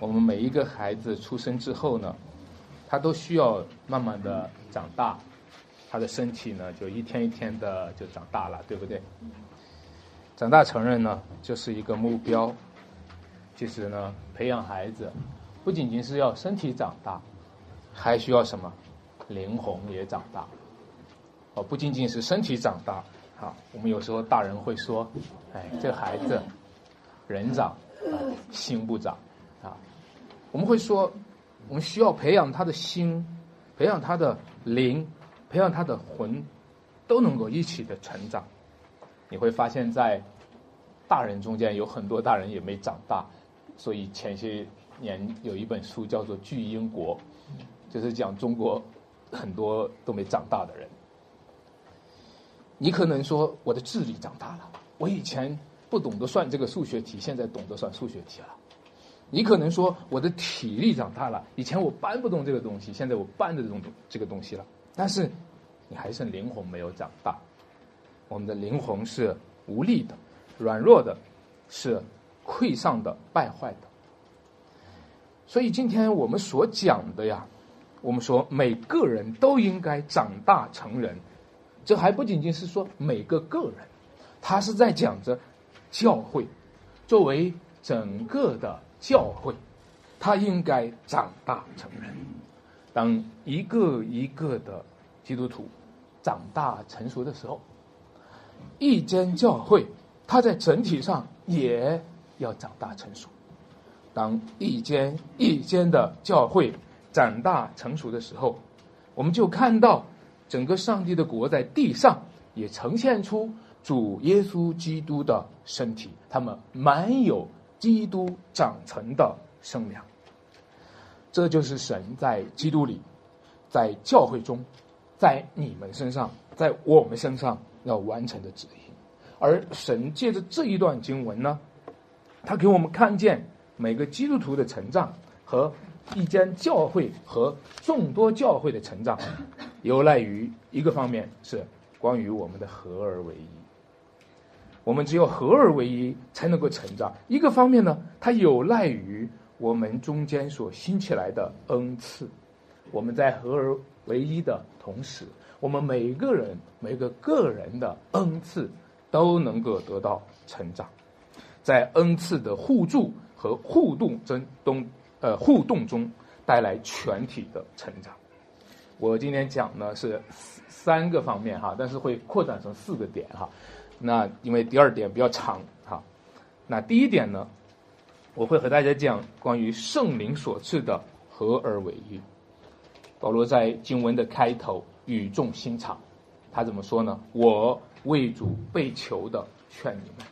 我们每一个孩子出生之后呢，他都需要慢慢的长大，他的身体呢就一天一天的就长大了，对不对？长大成人呢就是一个目标。其实呢，培养孩子不仅仅是要身体长大，还需要什么？灵魂也长大。哦，不仅仅是身体长大，啊，我们有时候大人会说，哎，这孩子人长，心不长。我们会说，我们需要培养他的心，培养他的灵，培养他的魂，都能够一起的成长。你会发现在大人中间有很多大人也没长大，所以前些年有一本书叫做《巨婴国》，就是讲中国很多都没长大的人。你可能说我的智力长大了，我以前不懂得算这个数学题，现在懂得算数学题了。你可能说我的体力长大了，以前我搬不动这个东西，现在我搬得动这个东西了。但是，你还是灵魂没有长大。我们的灵魂是无力的、软弱的，是溃丧的、败坏的。所以今天我们所讲的呀，我们说每个人都应该长大成人，这还不仅仅是说每个个人，他是在讲着教会作为整个的。教会，他应该长大成人。当一个一个的基督徒长大成熟的时候，一间教会，它在整体上也要长大成熟。当一间一间的教会长大成熟的时候，我们就看到整个上帝的国在地上也呈现出主耶稣基督的身体，他们满有。基督长成的生粮，这就是神在基督里，在教会中，在你们身上，在我们身上要完成的旨意。而神借着这一段经文呢，他给我们看见每个基督徒的成长和一间教会和众多教会的成长，由来于一个方面是关于我们的合而为一。我们只有合而为一，才能够成长。一个方面呢，它有赖于我们中间所兴起来的恩赐。我们在合而为一的同时，我们每个人每个个人的恩赐都能够得到成长，在恩赐的互助和互动中，东呃互动中带来全体的成长。我今天讲呢是三个方面哈，但是会扩展成四个点哈。那因为第二点比较长哈，那第一点呢，我会和大家讲关于圣灵所赐的合而为一。保罗在经文的开头语重心长，他怎么说呢？我为主被囚的劝你们，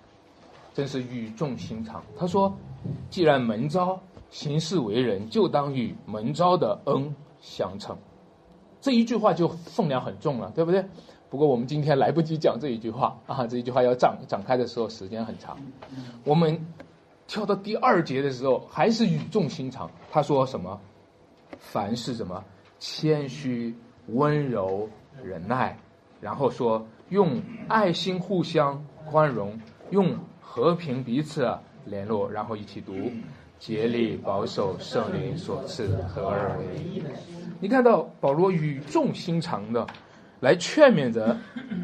真是语重心长。他说，既然门招行事为人，就当与门招的恩相称。这一句话就分量很重了，对不对？不过我们今天来不及讲这一句话 啊，这一句话要展展开的时候时间很长。我们跳到第二节的时候，还是语重心长。他说什么？凡是什么谦虚、温柔、忍耐，然后说用爱心互相宽容，用和平彼此联络，然后一起读，竭力保守圣灵所赐合而为一。你看到保罗语重心长的。来劝勉着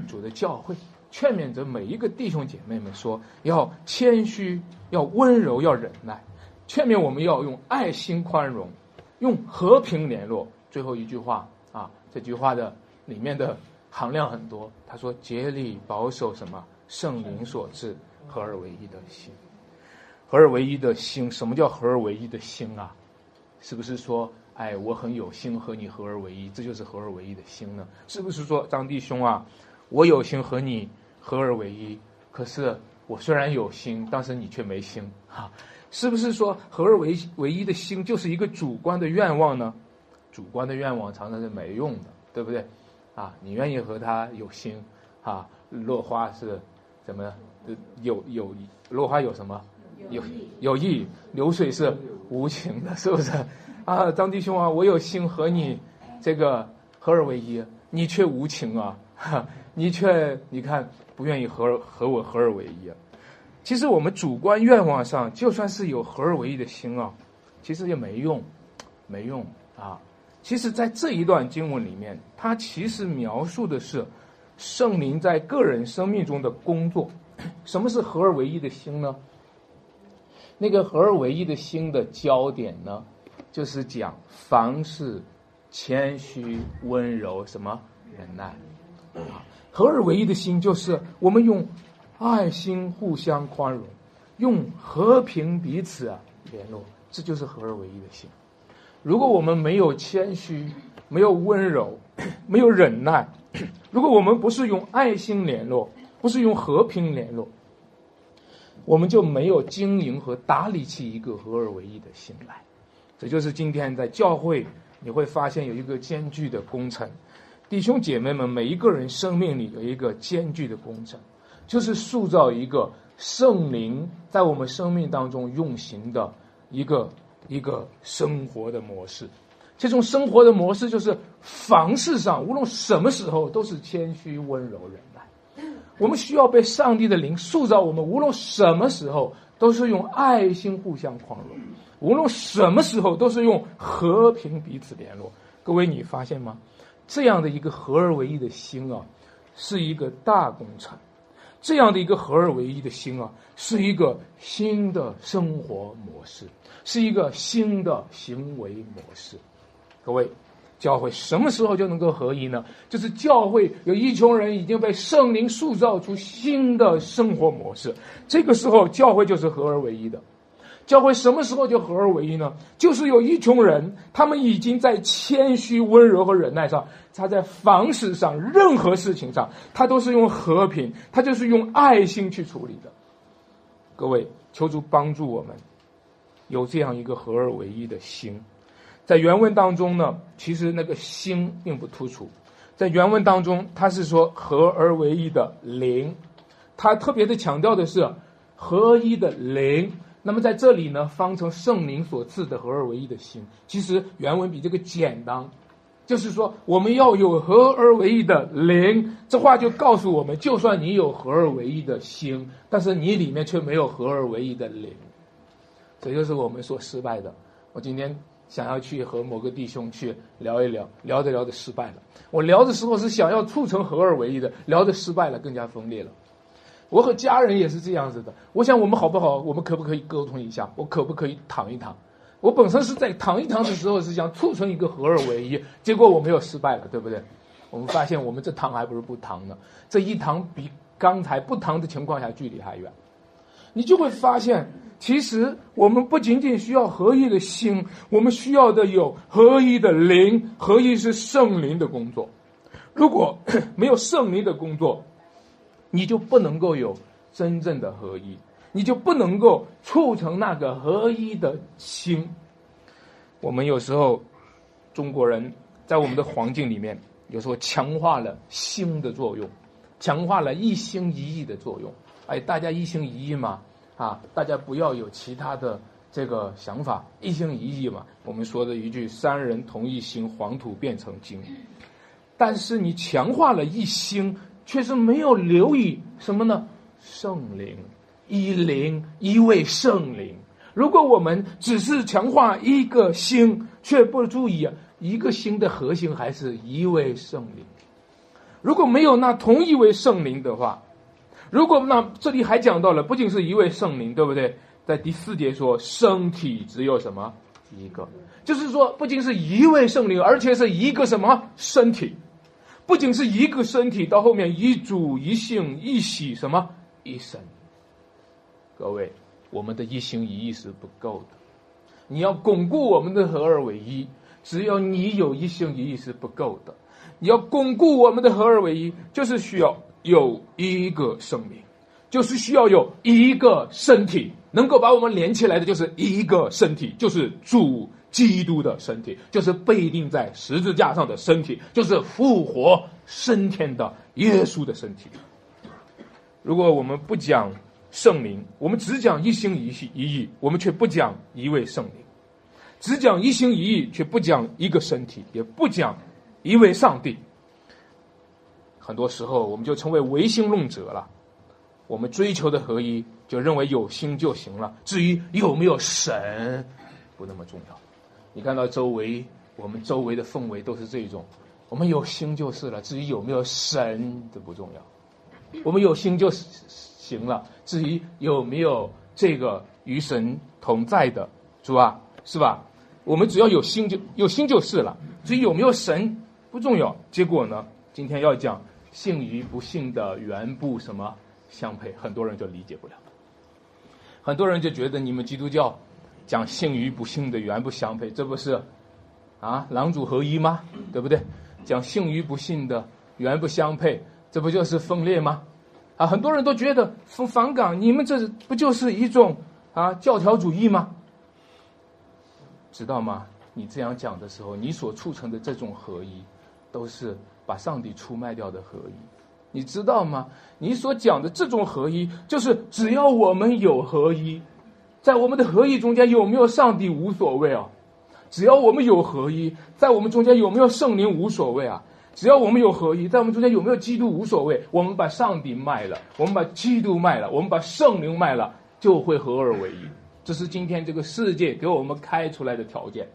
主的教会，劝勉着每一个弟兄姐妹们说：要谦虚，要温柔，要忍耐。劝勉我们要用爱心宽容，用和平联络。最后一句话啊，这句话的里面的含量很多。他说：竭力保守什么？圣灵所赐合而为一的心。合而为一的心，什么叫合而为一的心啊？是不是说？哎，我很有心和你合而为一，这就是合而为一的心呢？是不是说张弟兄啊，我有心和你合而为一，可是我虽然有心，但是你却没心，哈？是不是说合而为唯一的心就是一个主观的愿望呢？主观的愿望常常是没用的，对不对？啊，你愿意和他有心，啊，落花是怎么有有落花有什么有有意，流水是无情的，是不是？啊，张弟兄啊，我有心和你这个合而为一，你却无情啊！你却你看不愿意和和我合而为一。其实我们主观愿望上，就算是有合而为一的心啊，其实也没用，没用啊。其实，在这一段经文里面，它其实描述的是圣灵在个人生命中的工作。什么是合而为一的心呢？那个合而为一的心的焦点呢，就是讲凡事谦虚、温柔、什么忍耐啊。合而为一的心就是我们用爱心互相宽容，用和平彼此联络，这就是合而为一的心。如果我们没有谦虚，没有温柔，没有忍耐，如果我们不是用爱心联络，不是用和平联络，我们就没有经营和打理起一个合而为一的心来。这就是今天在教会你会发现有一个艰巨的工程，弟兄姐妹们每一个人生命里有一个艰巨的工程，就是塑造一个圣灵在我们生命当中运行的一个一个生活的模式。这种生活的模式就是凡事上无论什么时候都是谦虚、温柔、忍耐。我们需要被上帝的灵塑造，我们无论什么时候都是用爱心互相宽容，无论什么时候都是用和平彼此联络。各位，你发现吗？这样的一个合而为一的心啊，是一个大工程；这样的一个合而为一的心啊，是一个新的生活模式，是一个新的行为模式。各位。教会什么时候就能够合一呢？就是教会有一群人已经被圣灵塑造出新的生活模式，这个时候教会就是合而为一的。教会什么时候就合而为一呢？就是有一群人，他们已经在谦虚、温柔和忍耐上，他在凡事上、任何事情上，他都是用和平，他就是用爱心去处理的。各位，求主帮助我们，有这样一个合而为一的心。在原文当中呢，其实那个心并不突出。在原文当中，他是说合而为一的灵，他特别的强调的是合一的灵。那么在这里呢，方成圣灵所赐的合而为一的心。其实原文比这个简单，就是说我们要有合而为一的灵。这话就告诉我们，就算你有合而为一的心，但是你里面却没有合而为一的灵，这就是我们所失败的。我今天。想要去和某个弟兄去聊一聊，聊着聊着失败了。我聊的时候是想要促成合二为一的，聊着失败了，更加分裂了。我和家人也是这样子的。我想我们好不好？我们可不可以沟通一下？我可不可以躺一躺？我本身是在躺一躺的时候是想促成一个合二为一，结果我没有失败了，对不对？我们发现我们这躺还不如不躺呢。这一躺比刚才不躺的情况下距离还远，你就会发现。其实我们不仅仅需要合一的心，我们需要的有合一的灵。合一是圣灵的工作。如果 没有圣灵的工作，你就不能够有真正的合一，你就不能够促成那个合一的心。我们有时候中国人在我们的环境里面，有时候强化了心的作用，强化了一心一意的作用。哎，大家一心一意嘛。啊，大家不要有其他的这个想法，一心一意嘛。我们说的一句“三人同一心，黄土变成金”。但是你强化了一心，却是没有留意什么呢？圣灵，一灵，一位圣灵。如果我们只是强化一个心，却不注意一个心的核心还是一位圣灵。如果没有那同一位圣灵的话，如果那这里还讲到了，不仅是一位圣灵，对不对？在第四节说，身体只有什么一个，就是说，不仅是一位圣灵，而且是一个什么身体？不仅是一个身体，到后面一主一性一喜什么一生。各位，我们的一心一意是不够的，你要巩固我们的合二为一，只有你有一心一意是不够的。你要巩固我们的合二为一，就是需要。有一个生命，就是需要有一个身体，能够把我们连起来的，就是一个身体，就是主基督的身体，就是被钉在十字架上的身体，就是复活升天的耶稣的身体。如果我们不讲圣灵，我们只讲一心一意一意，我们却不讲一位圣灵；只讲一心一意，却不讲一个身体，也不讲一位上帝。很多时候，我们就成为唯心论者了。我们追求的合一，就认为有心就行了。至于有没有神，不那么重要。你看到周围，我们周围的氛围都是这种，我们有心就是了，至于有没有神这不重要，我们有心就行了，至于有没有这个与神同在的主啊，是吧？我们只要有心就有心就是了，至于有没有神不重要。结果呢，今天要讲信与不信的原不什么相配，很多人就理解不了。很多人就觉得你们基督教讲幸与不幸的原不相配，这不是啊狼主合一吗？对不对？讲幸与不幸的原不相配，这不就是分裂吗？啊，很多人都觉得反反感，你们这不就是一种啊教条主义吗？知道吗？你这样讲的时候，你所促成的这种合一，都是把上帝出卖掉的合一。你知道吗？你所讲的这种合一，就是只要我们有合一，在我们的合一中间有没有上帝无所谓啊？只要我们有合一，在我们中间有没有圣灵无所谓啊？只要我们有合一，在我们中间有没有基督无所谓。我们把上帝卖了，我们把基督卖了，我们把圣灵卖了，就会合二为一。这是今天这个世界给我们开出来的条件。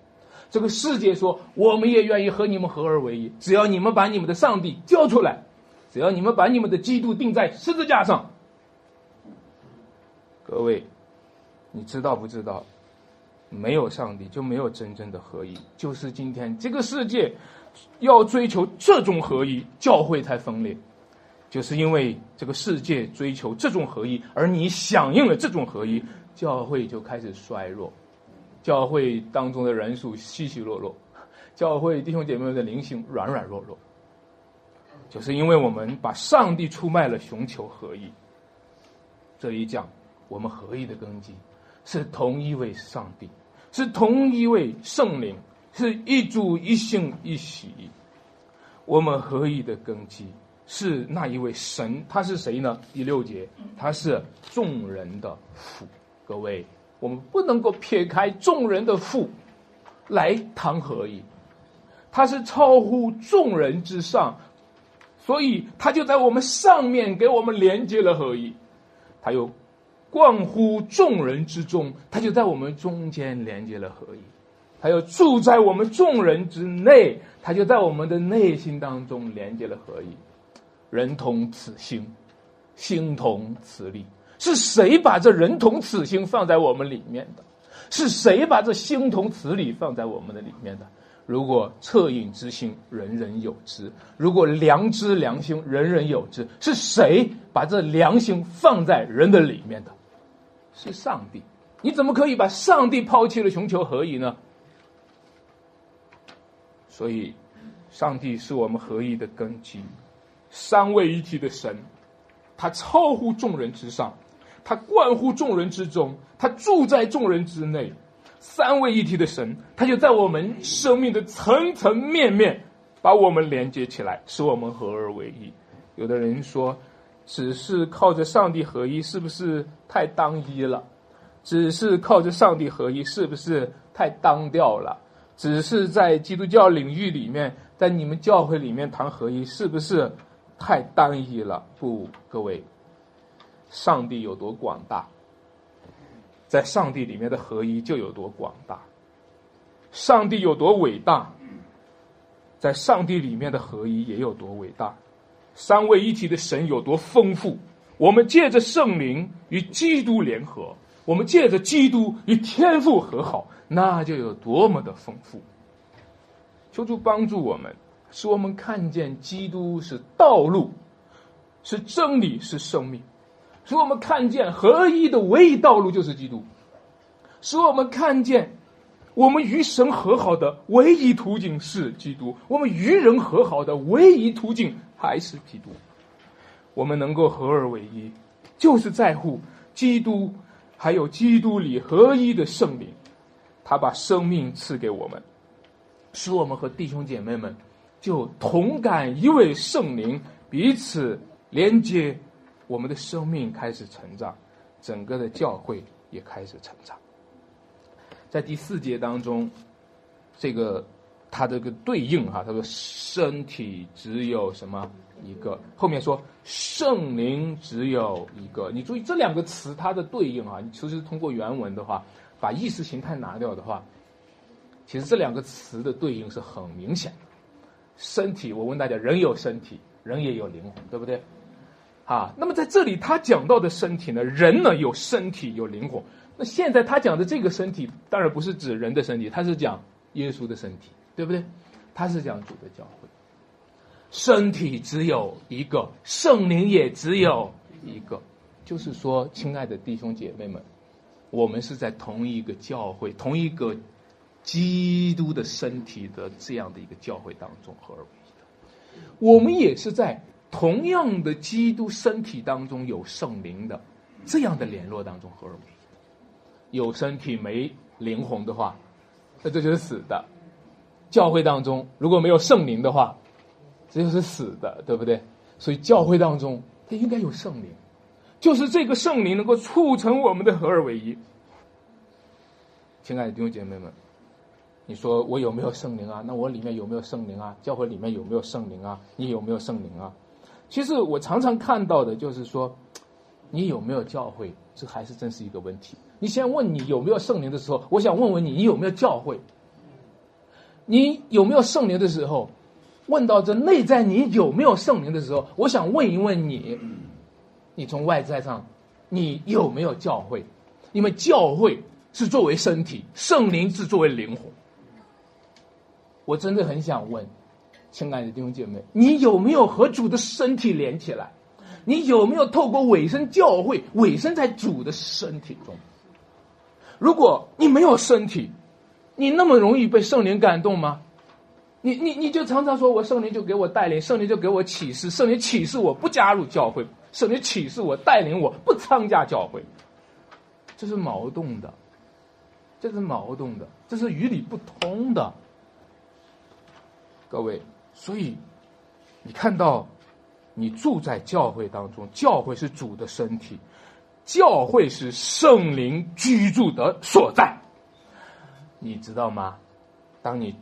这个世界说，我们也愿意和你们合二为一，只要你们把你们的上帝交出来。只要你们把你们的基督钉在十字架上，各位，你知道不知道？没有上帝就没有真正的合一。就是今天这个世界要追求这种合一，教会才分裂。就是因为这个世界追求这种合一，而你响应了这种合一，教会就开始衰弱，教会当中的人数稀稀落落，教会弟兄姐妹们的灵性软软弱弱。就是因为我们把上帝出卖了，寻求合一。这一讲，我们合一的根基是同一位上帝，是同一位圣灵，是一主一性一喜。我们合一的根基是那一位神，他是谁呢？第六节，他是众人的父。各位，我们不能够撇开众人的父来谈合一，他是超乎众人之上。所以，他就在我们上面给我们连接了合一，他又贯乎众人之中，他就在我们中间连接了合一，他又住在我们众人之内，他就在我们的内心当中连接了合一。人同此心，心同此理。是谁把这人同此心放在我们里面的？是谁把这心同此理放在我们的里面的？如果恻隐之心，人人有之；如果良知良心，人人有之。是谁把这良心放在人的里面的？是上帝。你怎么可以把上帝抛弃了，寻求合一呢？所以，上帝是我们合一的根基。三位一体的神，他超乎众人之上，他贯乎众人之中，他住在众人之内。三位一体的神，他就在我们生命的层层面面，把我们连接起来，使我们合二为一。有的人说，只是靠着上帝合一，是不是太单一了？只是靠着上帝合一，是不是太单调了？只是在基督教领域里面，在你们教会里面谈合一，是不是太单一了？不，各位，上帝有多广大？在上帝里面的合一就有多广大，上帝有多伟大，在上帝里面的合一也有多伟大，三位一体的神有多丰富。我们借着圣灵与基督联合，我们借着基督与天父和好，那就有多么的丰富。求主帮助我们，使我们看见基督是道路，是真理，是生命。使我们看见合一的唯一道路就是基督，使我们看见我们与神和好的唯一途径是基督，我们与人和好的唯一途径还是基督。我们能够合二为一，就是在乎基督，还有基督里合一的圣灵，他把生命赐给我们，使我们和弟兄姐妹们就同感一位圣灵，彼此连接。我们的生命开始成长，整个的教会也开始成长。在第四节当中，这个它这个对应哈，他说身体只有什么一个，后面说圣灵只有一个。你注意这两个词它的对应啊，你其实通过原文的话，把意识形态拿掉的话，其实这两个词的对应是很明显的。身体，我问大家，人有身体，人也有灵魂，对不对？啊，那么在这里他讲到的身体呢，人呢有身体有灵魂。那现在他讲的这个身体，当然不是指人的身体，他是讲耶稣的身体，对不对？他是讲主的教会。身体只有一个，圣灵也只有一个。就是说，亲爱的弟兄姐妹们，我们是在同一个教会、同一个基督的身体的这样的一个教会当中合而为一的。我们也是在同样的基督身体当中有圣灵的这样的联络当中合而为一。有身体没灵魂的话，那这就是死的。教会当中如果没有圣灵的话，这就是死的，对不对？所以教会当中它应该有圣灵，就是这个圣灵能够促成我们的合二为一。亲爱的弟兄姐妹们，你说我有没有圣灵啊？那我里面有没有圣灵啊？教会里面有没有圣灵啊？你有没有圣灵啊？其实我常常看到的就是说，你有没有教会？这还是真是一个问题。你先问你有没有圣灵的时候，我想问问你，你有没有教会？你有没有圣灵的时候？问到这内在你有没有圣灵的时候，我想问一问你：你从外在上，你有没有教会？因为教会是作为身体，圣灵是作为灵魂。我真的很想问，亲爱的弟兄姐妹，你有没有和主的身体连起来？你有没有透过委身教会，委身在主的身体中？如果你没有身体，你那么容易被圣灵感动吗？你你你就常常说我圣灵就给我带领，圣灵就给我启示，圣灵启示我不加入教会，圣灵启示我带领我不参加教会，这是矛盾的，这是矛盾的，这是与理不通的。各位，所以你看到你住在教会当中，教会是主的身体，教会是圣灵居住的所在，你知道吗？当你。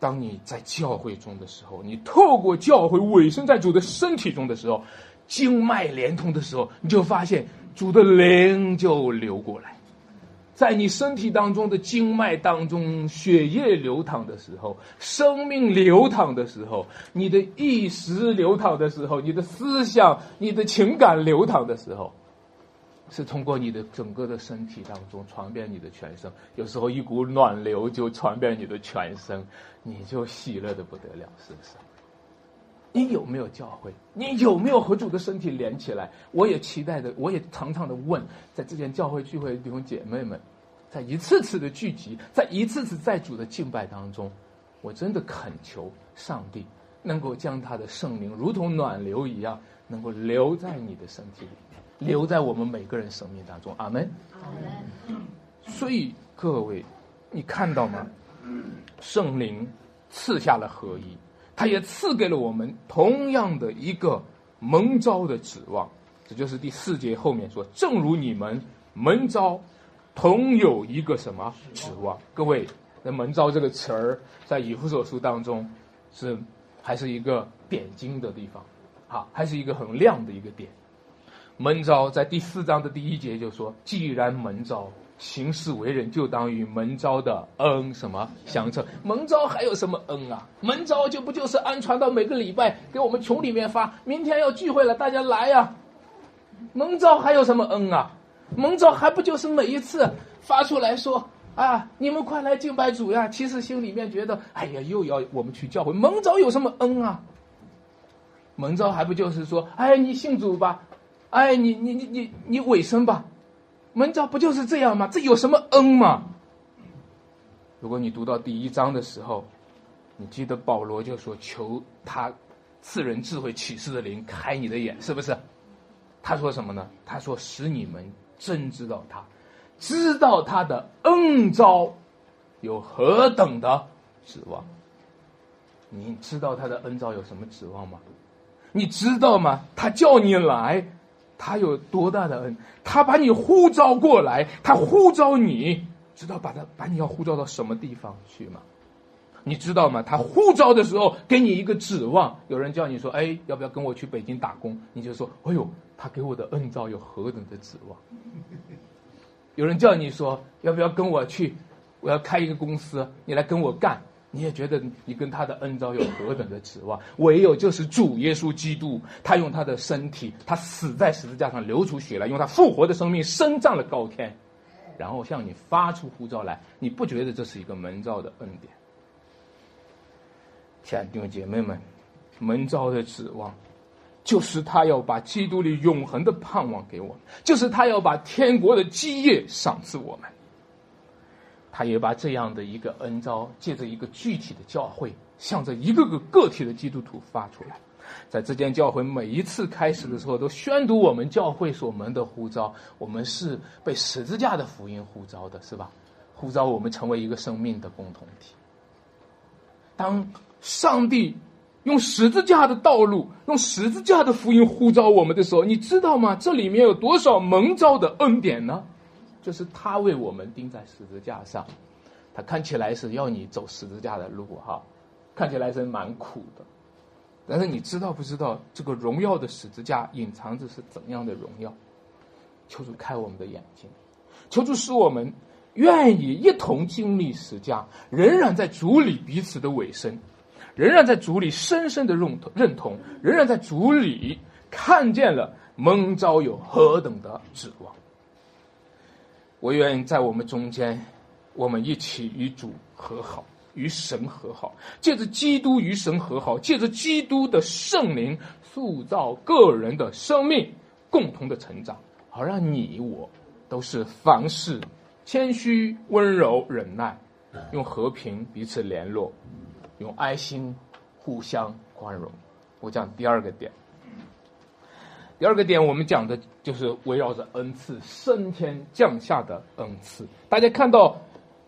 当你在教会中的时候，你透过教会委身在主的身体中的时候，经脉连通的时候，你就发现主的灵就流过来，在你身体当中的经脉当中，血液流淌的时候，生命流淌的时候，你的意识流淌的时候，你的思想、你的情感流淌的时候。是通过你的整个的身体当中传遍你的全身，有时候一股暖流就传遍你的全身，你就喜乐的不得了，是不是？你有没有教会？你有没有和主的身体连起来？我也期待的，我也常常的问，在之前教会聚会的弟兄姐妹们，在一次次的聚集，在一次次在主的敬拜当中，我真的恳求上帝能够将他的圣灵如同暖流一样，能够留在你的身体里。留在我们每个人生命当中，阿门。所以各位，你看到吗？圣灵赐下了合一，他也赐给了我们同样的一个蒙召的指望。这就是第四节后面说：“正如你们蒙召，同有一个什么指望？”各位，那“蒙召”这个词儿在以弗所书当中是还是一个点睛的地方，啊，还是一个很亮的一个点。门招在第四章的第一节就说：“既然门招行事为人，就当与门招的恩什么相称。门招还有什么恩啊？门招就不就是安传到每个礼拜给我们群里面发，明天要聚会了，大家来呀。门招还有什么恩啊？门招还不就是每一次发出来说啊，你们快来敬拜主呀！其实心里面觉得，哎呀，又要我们去教会。门招有什么恩啊？门招还不就是说，哎，你信主吧。”哎，你你你你你尾声吧，门招不就是这样吗？这有什么恩吗？如果你读到第一章的时候，你记得保罗就说：“求他赐人智慧启示的灵开你的眼，是不是？”他说什么呢？他说：“使你们真知道他，知道他的恩招有何等的指望。你知道他的恩招有什么指望吗？你知道吗？他叫你来。”他有多大的恩？他把你呼召过来，他呼召你，知道把他把你要呼召到什么地方去吗？你知道吗？他呼召的时候给你一个指望。有人叫你说：“哎，要不要跟我去北京打工？”你就说：“哎呦，他给我的恩召有何等的指望？”有人叫你说：“要不要跟我去我要开一个公司，你来跟我干，你也觉得你跟他的恩招有何等的指望？唯有就是主耶稣基督，他用他的身体，他死在十字架上流出血来，用他复活的生命升上了高天，然后向你发出呼召来，你不觉得这是一个门召的恩典？亲爱弟兄姐妹们，门召的指望。就是他要把基督里永恒的盼望给我们，就是他要把天国的基业赏赐我们。他也把这样的一个恩召，借着一个具体的教会，向着一个个个体的基督徒发出来。在这间教会每一次开始的时候，都宣读我们教会所门的呼召。我们是被十字架的福音呼召的，是吧？呼召我们成为一个生命的共同体。当上帝。用十字架的道路，用十字架的福音呼召我们的时候，你知道吗？这里面有多少蒙召的恩典呢？就是他为我们钉在十字架上，他看起来是要你走十字架的路哈，看起来是蛮苦的，但是你知道不知道这个荣耀的十字架隐藏着是怎样的荣耀？求主开我们的眼睛，求主使我们愿意一同经历十架，仍然在主里彼此的尾声。仍然在主里深深的认同，认同，仍然在主里看见了蒙召有何等的指望。我愿在我们中间，我们一起与主和好，与神和好，借着基督与神和好，借着基督的圣灵塑造个人的生命，共同的成长，好让你我都是凡事谦虚、温柔、忍耐，用和平彼此联络。用爱心互相宽容。我讲第二个点，第二个点我们讲的就是围绕着恩赐升天降下的恩赐。大家看到，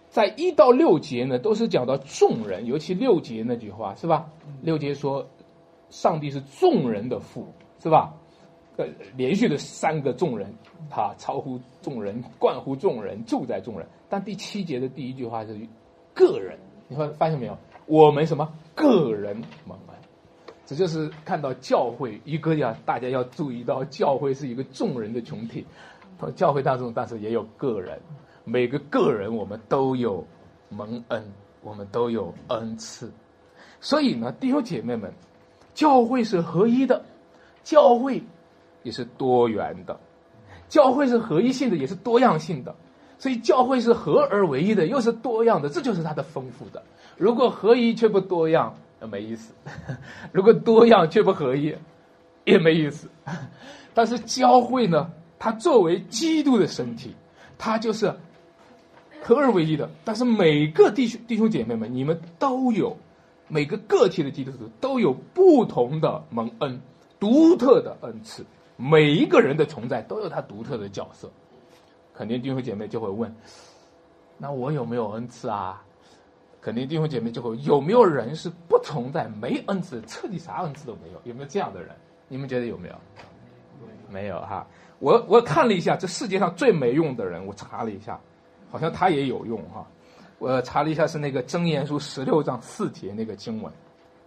在一到六节呢，都是讲到众人，尤其六节那句话是吧？六节说，上帝是众人的父，是吧？呃，连续的三个众人，他超乎众人，冠乎众人，住在众人。但第七节的第一句话是个人，你会发现没有？我们什么个人蒙恩，这就是看到教会一个呀，大家要注意到教会是一个众人的群体，教会当中但是也有个人，每个个人我们都有蒙恩，我们都有恩赐，所以呢，弟兄姐妹们，教会是合一的，教会也是多元的，教会是合一性的，也是多样性的，所以教会是合而为一的，又是多样的，这就是它的丰富的。如果合一却不多样，那没意思；如果多样却不合一，也没意思。但是教会呢，它作为基督的身体，它就是合二为一的。但是每个弟兄弟兄姐妹们，你们都有每个个体的基督徒都有不同的蒙恩、独特的恩赐。每一个人的存在都有他独特的角色。肯定弟兄姐妹就会问：那我有没有恩赐啊？肯定弟兄姐妹就会有没有人是不存在没恩赐，彻底啥恩赐都没有？有没有这样的人？你们觉得有没有？没有哈。我我看了一下，这世界上最没用的人，我查了一下，好像他也有用哈。我查了一下，是那个《真言书》十六章四节那个经文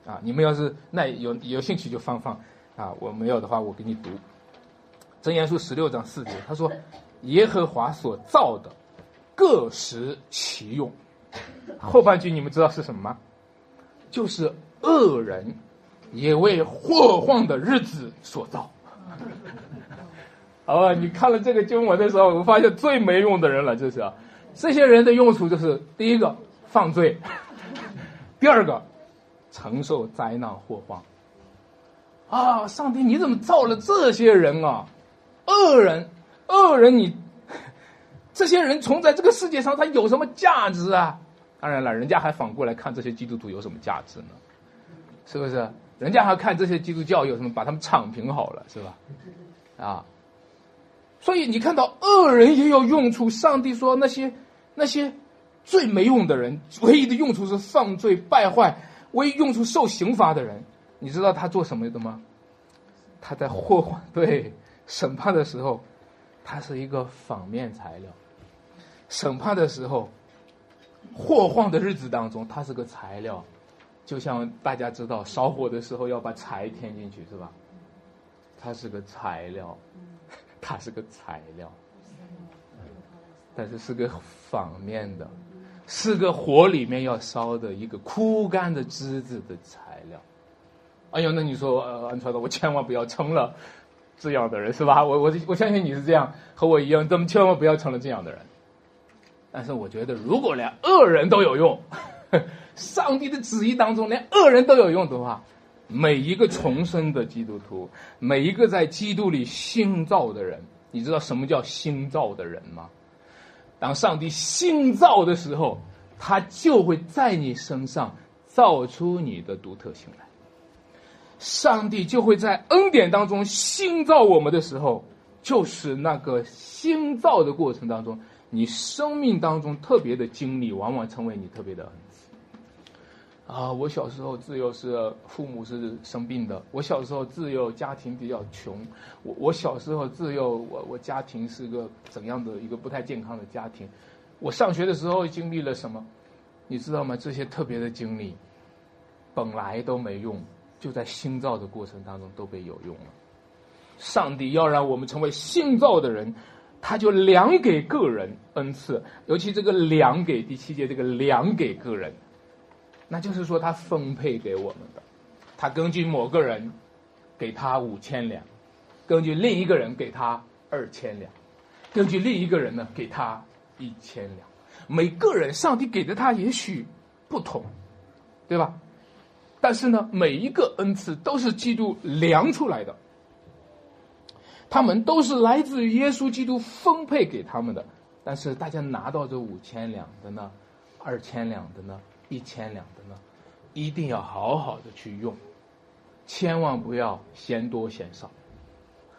啊。你们要是那有有兴趣就放放啊。我没有的话，我给你读《真言书》十六章四节。他说：“耶和华所造的，各实其用。” 后半句你们知道是什么吗？就是恶人也为祸患的日子所造。好 吧，你看了这个经文的时候，我发现最没用的人了，就是这些人的用处就是第一个犯罪，第二个承受灾难祸患。啊，上帝，你怎么造了这些人啊？恶人，恶人，你这些人存在这个世界上，他有什么价值啊？当然了，人家还反过来看这些基督徒有什么价值呢？是不是？人家还看这些基督教有什么，把他们铲平好了，是吧？啊，所以你看到恶人也有用处。上帝说那些那些最没用的人，唯一的用处是犯罪败坏，唯一用处受刑罚的人，你知道他做什么的吗？他在祸患对审判的时候，它是一个反面材料。审判的时候。祸患的日子当中，它是个材料，就像大家知道烧火的时候要把柴添进去，是吧？它是个材料，它是个材料，但是是个反面的。是个火里面要烧的一个枯干的枝子的材料。哎呦，那你说，呃，安川的，我千万不要成了这样的人，是吧？我我我相信你是这样，和我一样，咱们千万不要成了这样的人。但是我觉得，如果连恶人都有用，上帝的旨意当中连恶人都有用的话，每一个重生的基督徒，每一个在基督里新造的人，你知道什么叫新造的人吗？当上帝新造的时候，他就会在你身上造出你的独特性来。上帝就会在恩典当中新造我们的时候，就是那个新造的过程当中，你生命当中特别的经历，往往成为你特别的恩赐。啊，我小时候自幼是父母是生病的，我小时候自幼家庭比较穷，我我小时候自幼我我家庭是个怎样的一个不太健康的家庭，我上学的时候经历了什么，你知道吗？这些特别的经历，本来都没用。就在新造的过程当中都被有用了。上帝要让我们成为新造的人，他就量给个人恩赐，尤其这个量给第七节这个量给个人，那就是说他分配给我们的，他根据某个人给他五千两，根据另一个人给他二千两，根据另一个人呢给他一千两，每个人上帝给的他也许不同，对吧？但是呢，每一个恩赐都是基督量出来的，他们都是来自于耶稣基督分配给他们的。但是大家拿到这五千两的呢，二千两的呢，一千两的呢，一定要好好的去用，千万不要嫌多嫌少。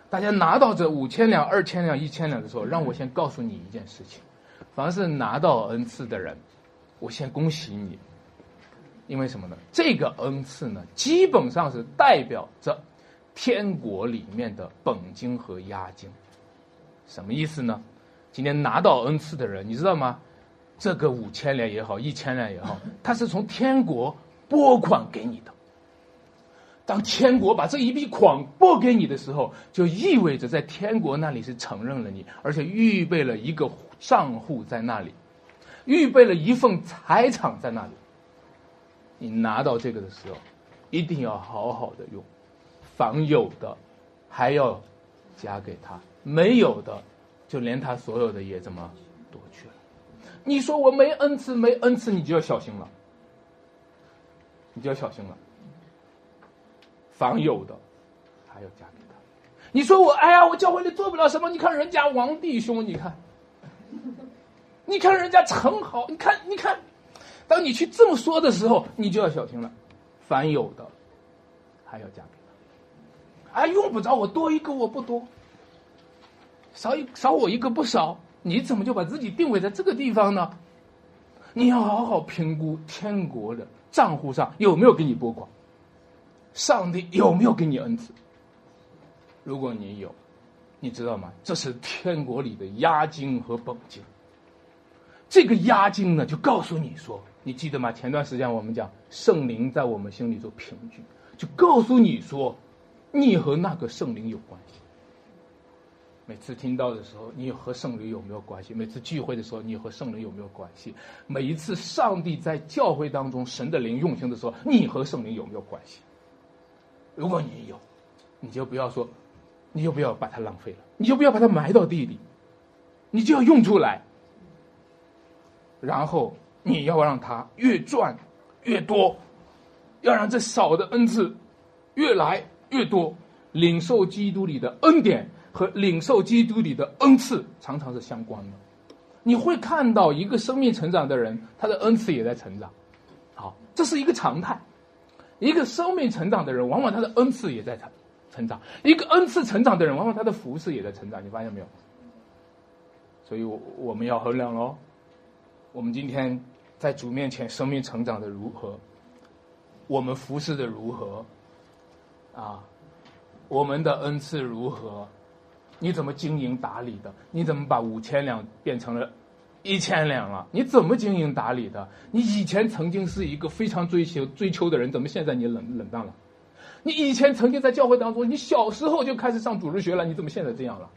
大家拿到这五千两、二千两、一千两的时候，让我先告诉你一件事情：凡是拿到恩赐的人，我先恭喜你。因为什么呢？这个恩赐呢，基本上是代表着天国里面的本金和押金。什么意思呢？今天拿到恩赐的人，你知道吗？这个五千两也好，一千两也好，他是从天国拨款给你的。当天国把这一笔款拨给你的时候，就意味着在天国那里是承认了你，而且预备了一个账户在那里，预备了一份财产在那里。你拿到这个的时候，一定要好好的用，凡有的还要加给他，没有的就连他所有的也怎么夺去了。你说我没恩赐，没恩赐，你就要小心了，你就要小心了。凡有的还要加给他。你说我哎呀，我教会里做不了什么。你看人家王弟兄，你看，你看人家陈好，你看，你看。当你去这么说的时候，你就要小心了。凡有的，还要加给他。啊，用不着我多一个，我不多；少一少我一个不少。你怎么就把自己定位在这个地方呢？你要好好评估天国的账户上有没有给你拨款，上帝有没有给你恩赐。如果你有，你知道吗？这是天国里的押金和本金。这个押金呢，就告诉你说。你记得吗？前段时间我们讲圣灵在我们心里做凭据，就告诉你说，你和那个圣灵有关系。每次听到的时候，你和圣灵有没有关系？每次聚会的时候，你和圣灵有没有关系？每一次上帝在教会当中神的灵用心的时候，你和圣灵有没有关系？如果你有，你就不要说，你就不要把它浪费了，你就不要把它埋到地里，你就要用出来，然后。你要让他越赚越多，要让这少的恩赐越来越多。领受基督里的恩典和领受基督里的恩赐常常是相关的。你会看到一个生命成长的人，他的恩赐也在成长。好，这是一个常态。一个生命成长的人，往往他的恩赐也在成成长。一个恩赐成长的人，往往他的服饰也在成长。你发现没有？所以，我我们要衡量喽。我们今天在主面前生命成长的如何？我们服侍的如何？啊，我们的恩赐如何？你怎么经营打理的？你怎么把五千两变成了一千两了？你怎么经营打理的？你以前曾经是一个非常追求追求的人，怎么现在你冷冷淡了？你以前曾经在教会当中，你小时候就开始上主日学了，你怎么现在这样了？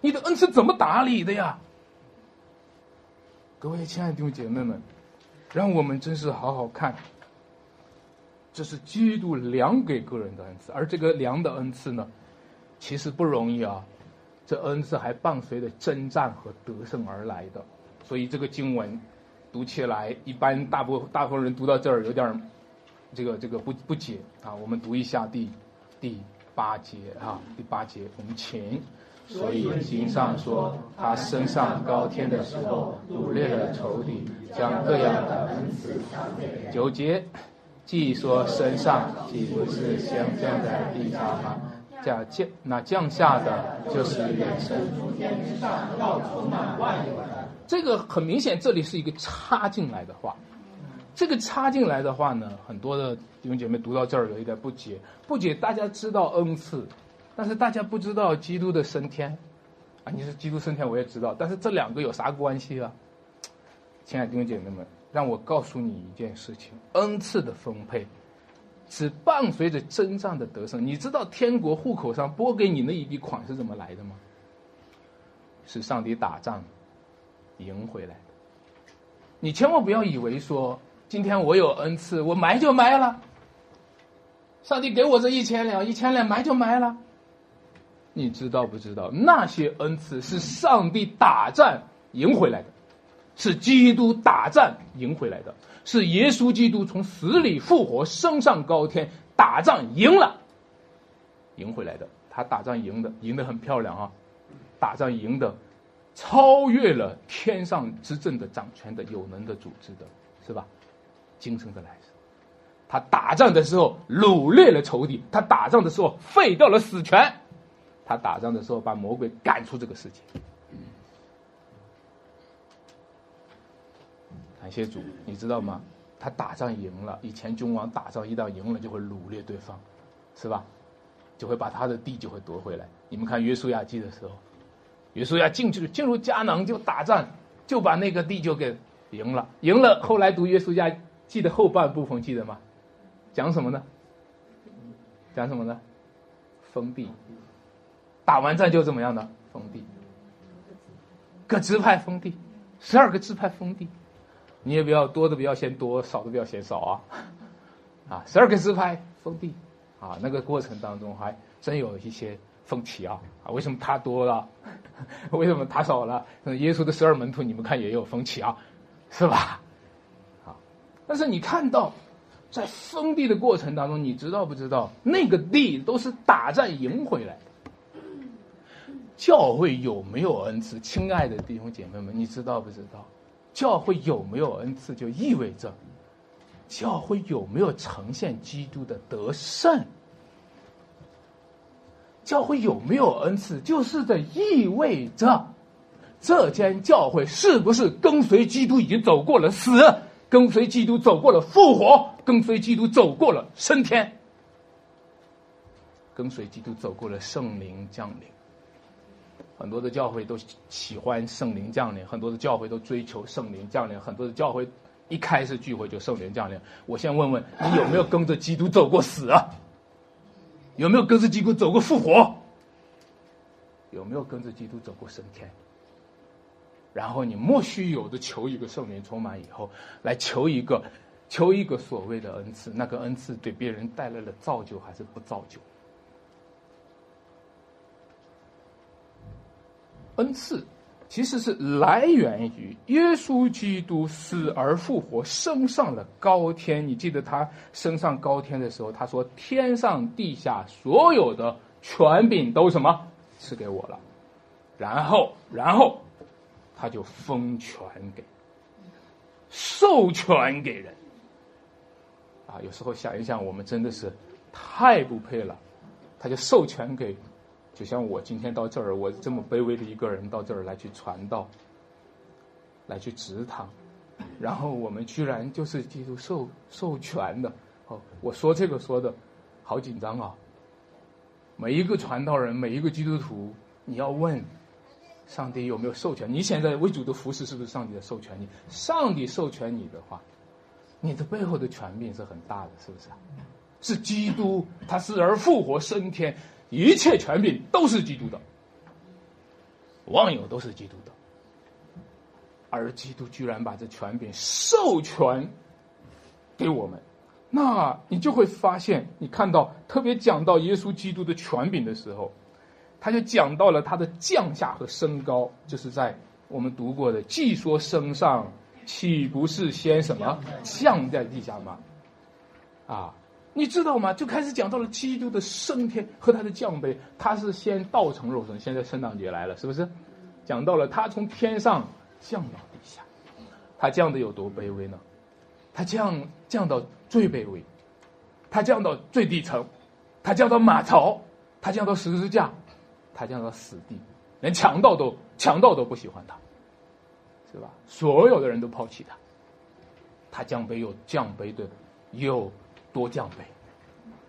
你的恩赐怎么打理的呀？各位亲爱的弟兄姐妹们，让我们真是好好看，这是基督量给个人的恩赐，而这个量的恩赐呢，其实不容易啊。这恩赐还伴随着征战和得胜而来的，所以这个经文读起来，一般大部大部分人读到这儿有点这个这个不不解啊。我们读一下第第八节啊，第八节，我们请。所以经上说，他升上高天的时候，掳掠了仇敌，将各样的恩赐赏给九节，既说升上，岂不是先降在地上吗？降降那降下的就是人生。天之上要充满万有的。这个很明显，这里是一个插进来的话。这个插进来的话呢，很多的弟兄姐妹读到这儿有一点不解，不解。大家知道恩赐。但是大家不知道基督的升天，啊，你是基督升天，我也知道。但是这两个有啥关系啊？亲爱的弟兄姐妹们，让我告诉你一件事情：恩赐的分配，只伴随着真正的得胜。你知道天国户口上拨给你那一笔款是怎么来的吗？是上帝打仗赢回来的。你千万不要以为说今天我有恩赐，我埋就埋了。上帝给我这一千两，一千两埋就埋了。你知道不知道？那些恩赐是上帝打战赢回来的，是基督打战赢回来的，是耶稣基督从死里复活升上高天打仗赢了，赢回来的。他打仗赢的，赢得很漂亮啊！打仗赢的，超越了天上执政的掌权的有能的组织的，是吧？精神的来自他打仗的时候掳掠了仇敌，他打仗的时候废掉了死权。他打仗的时候，把魔鬼赶出这个世界。感谢主，你知道吗？他打仗赢了。以前君王打仗一旦赢了，就会掳掠对方，是吧？就会把他的地就会夺回来。你们看约书亚记的时候，约书亚进去进入迦南就打仗，就把那个地就给赢了。赢了，后来读约书亚记的后半部分，记得吗？讲什么呢？讲什么呢？封闭。打完仗就怎么样的封地，各支派封地，十二个支派封地，你也不要多的不要嫌多，少的不要嫌少啊，啊，十二个支派封地，啊，那个过程当中还真有一些分歧啊，啊，为什么他多了，为什么他少了？耶稣的十二门徒你们看也有分歧啊，是吧？啊，但是你看到在封地的过程当中，你知道不知道？那个地都是打战赢回来的？教会有没有恩赐？亲爱的弟兄姐妹们，你知道不知道？教会有没有恩赐，就意味着教会有没有呈现基督的得胜。教会有没有恩赐，就是这意味着这间教会是不是跟随基督已经走过了死，跟随基督走过了复活，跟随基督走过了升天，跟随基督走过了圣灵降临。很多的教会都喜欢圣灵降临，很多的教会都追求圣灵降临，很多的教会一开始聚会就圣灵降临。我先问问你有没有跟着基督走过死啊？有没有跟着基督走过复活？有没有跟着基督走过升天？然后你莫须有的求一个圣灵充满以后，来求一个求一个所谓的恩赐，那个恩赐对别人带来了造就还是不造就？恩赐其实是来源于耶稣基督死而复活，升上了高天。你记得他升上高天的时候，他说：“天上地下所有的权柄都什么赐给我了。”然后，然后他就封权给，授权给人。啊，有时候想一想，我们真的是太不配了。他就授权给。就像我今天到这儿，我这么卑微的一个人到这儿来去传道，来去指堂，然后我们居然就是基督授授权的，哦，我说这个说的，好紧张啊！每一个传道人，每一个基督徒，你要问上帝有没有授权？你现在为主的服饰是不是上帝的授权？你上帝授权你的话，你的背后的权柄是很大的，是不是？是基督，他死而复活升天。一切权柄都是基督的，万有都是基督的。而基督居然把这权柄授权给我们，那你就会发现，你看到特别讲到耶稣基督的权柄的时候，他就讲到了他的降下和升高，就是在我们读过的“既说升上，岂不是先什么降在地下吗？”啊，你知道吗？就开始讲到了基督的升天和他的降卑，他是先道成肉身，现在圣诞节来了，是不是？讲到了他从天上。降到地下，他降的有多卑微呢？他降降到最卑微，他降到最底层，他降到马槽，他降到十字架，他降到死地，连强盗都强盗都不喜欢他，是吧？所有的人都抛弃他，他降卑有降卑的有多降卑，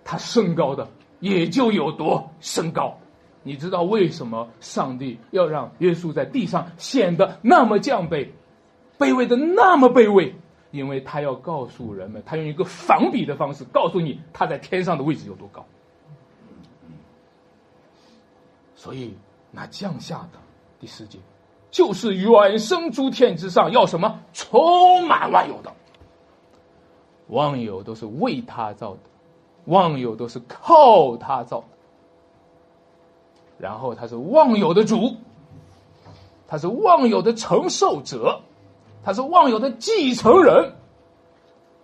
他升高的也就有多升高。你知道为什么上帝要让耶稣在地上显得那么降卑、卑微的那么卑微？因为他要告诉人们，他用一个反比的方式告诉你他在天上的位置有多高。所以那降下的第四节，就是远生诸天之上，要什么充满万有的，万有都是为他造的，万有都是靠他造的。然后他是忘友的主，他是忘友的承受者，他是忘友的继承人，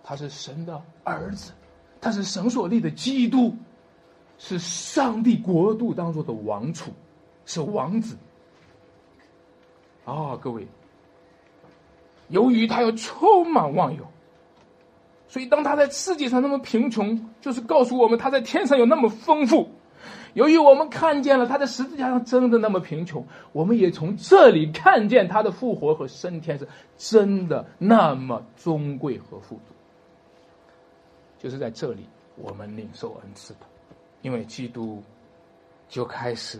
他是神的儿子，他是神所立的基督，是上帝国度当中的王储，是王子。啊，各位，由于他要充满忘友，所以当他在世界上那么贫穷，就是告诉我们他在天上有那么丰富。由于我们看见了他在十字架上真的那么贫穷，我们也从这里看见他的复活和升天是真的那么尊贵和富足。就是在这里，我们领受恩赐的，因为基督就开始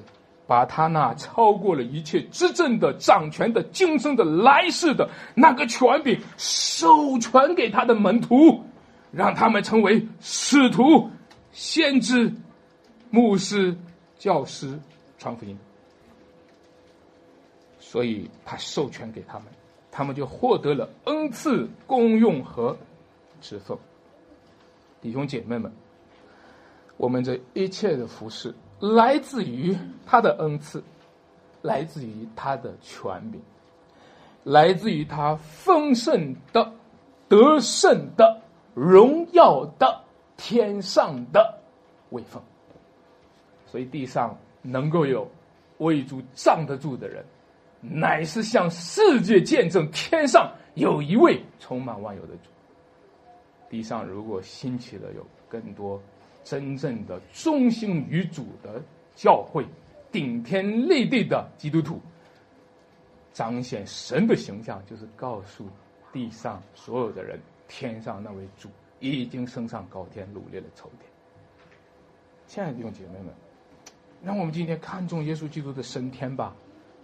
把他那超过了一切执政的、掌权的、今生的、来世的那个权柄授权给他的门徒，让他们成为使徒、先知。牧师、教师传福音，所以他授权给他们，他们就获得了恩赐、功用和职分。弟兄姐妹们，我们这一切的服饰来自于他的恩赐，来自于他的权柄，来自于他丰盛的、得胜的、荣耀的、天上的威风。所以地上能够有为主站得住的人，乃是向世界见证天上有一位充满万有的主。地上如果兴起了有更多真正的忠心于主的教会，顶天立地的基督徒，彰显神的形象，就是告诉地上所有的人，天上那位主已经升上高天，努力的筹点。亲爱的弟兄姐妹们。让我们今天看重耶稣基督的升天吧，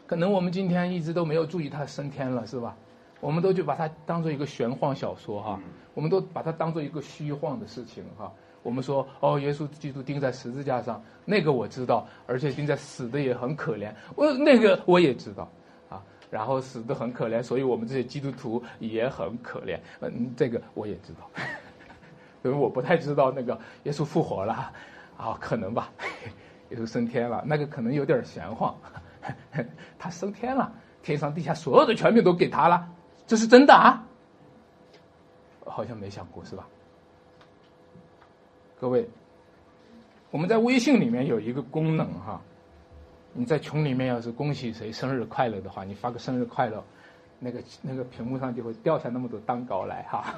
可能我们今天一直都没有注意他升天了，是吧？我们都就把它当做一个玄幻小说哈，我们都把它当做一个虚幻的事情哈。我们说哦，耶稣基督钉在十字架上，那个我知道，而且钉在死的也很可怜，我那个我也知道啊。然后死的很可怜，所以我们这些基督徒也很可怜，嗯，这个我也知道。因为我不太知道那个耶稣复活了啊，可能吧。耶稣升天了，那个可能有点玄幻。他升天了，天上地下所有的权柄都给他了，这是真的啊？好像没想过是吧？各位，我们在微信里面有一个功能哈，你在群里面要是恭喜谁生日快乐的话，你发个生日快乐，那个那个屏幕上就会掉下那么多蛋糕来哈。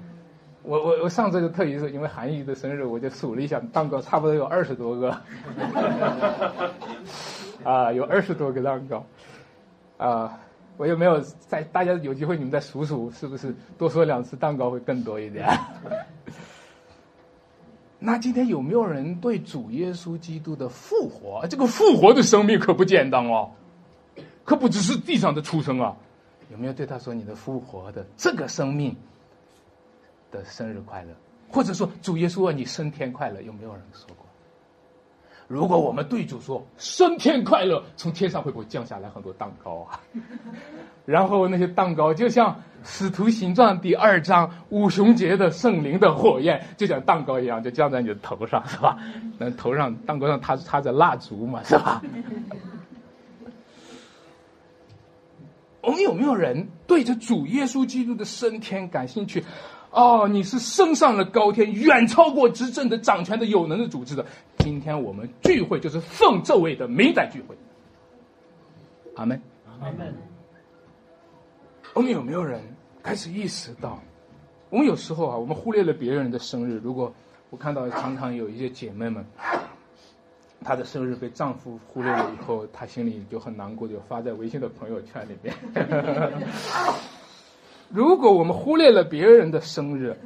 我我我上次就特意是因为韩愈的生日，我就数了一下蛋糕，差不多有二十多个，啊，有二十多个蛋糕，啊，我有没有在大家有机会你们再数数，是不是多说两次蛋糕会更多一点？那今天有没有人对主耶稣基督的复活，这个复活的生命可不简单哦，可不只是地上的出生啊，有没有对他说你的复活的这个生命？的生日快乐，或者说主耶稣啊，你升天快乐，有没有人说过？如果我们对主说“升天快乐”，从天上会不会降下来很多蛋糕啊？然后那些蛋糕就像《使徒行传》第二章五旬节的圣灵的火焰，就像蛋糕一样，就降在你的头上，是吧？那头上蛋糕上插插着蜡烛嘛，是吧？我们有没有人对着主耶稣基督的升天感兴趣？哦，你是升上了高天，远超过执政的、掌权的、有能的组织的。今天我们聚会就是奉这位的名在聚会。阿门。阿门。我们有没有人开始意识到，我们有时候啊，我们忽略了别人的生日。如果我看到常常有一些姐妹们。她的生日被丈夫忽略了以后，她心里就很难过，就发在微信的朋友圈里面。如果我们忽略了别人的生日，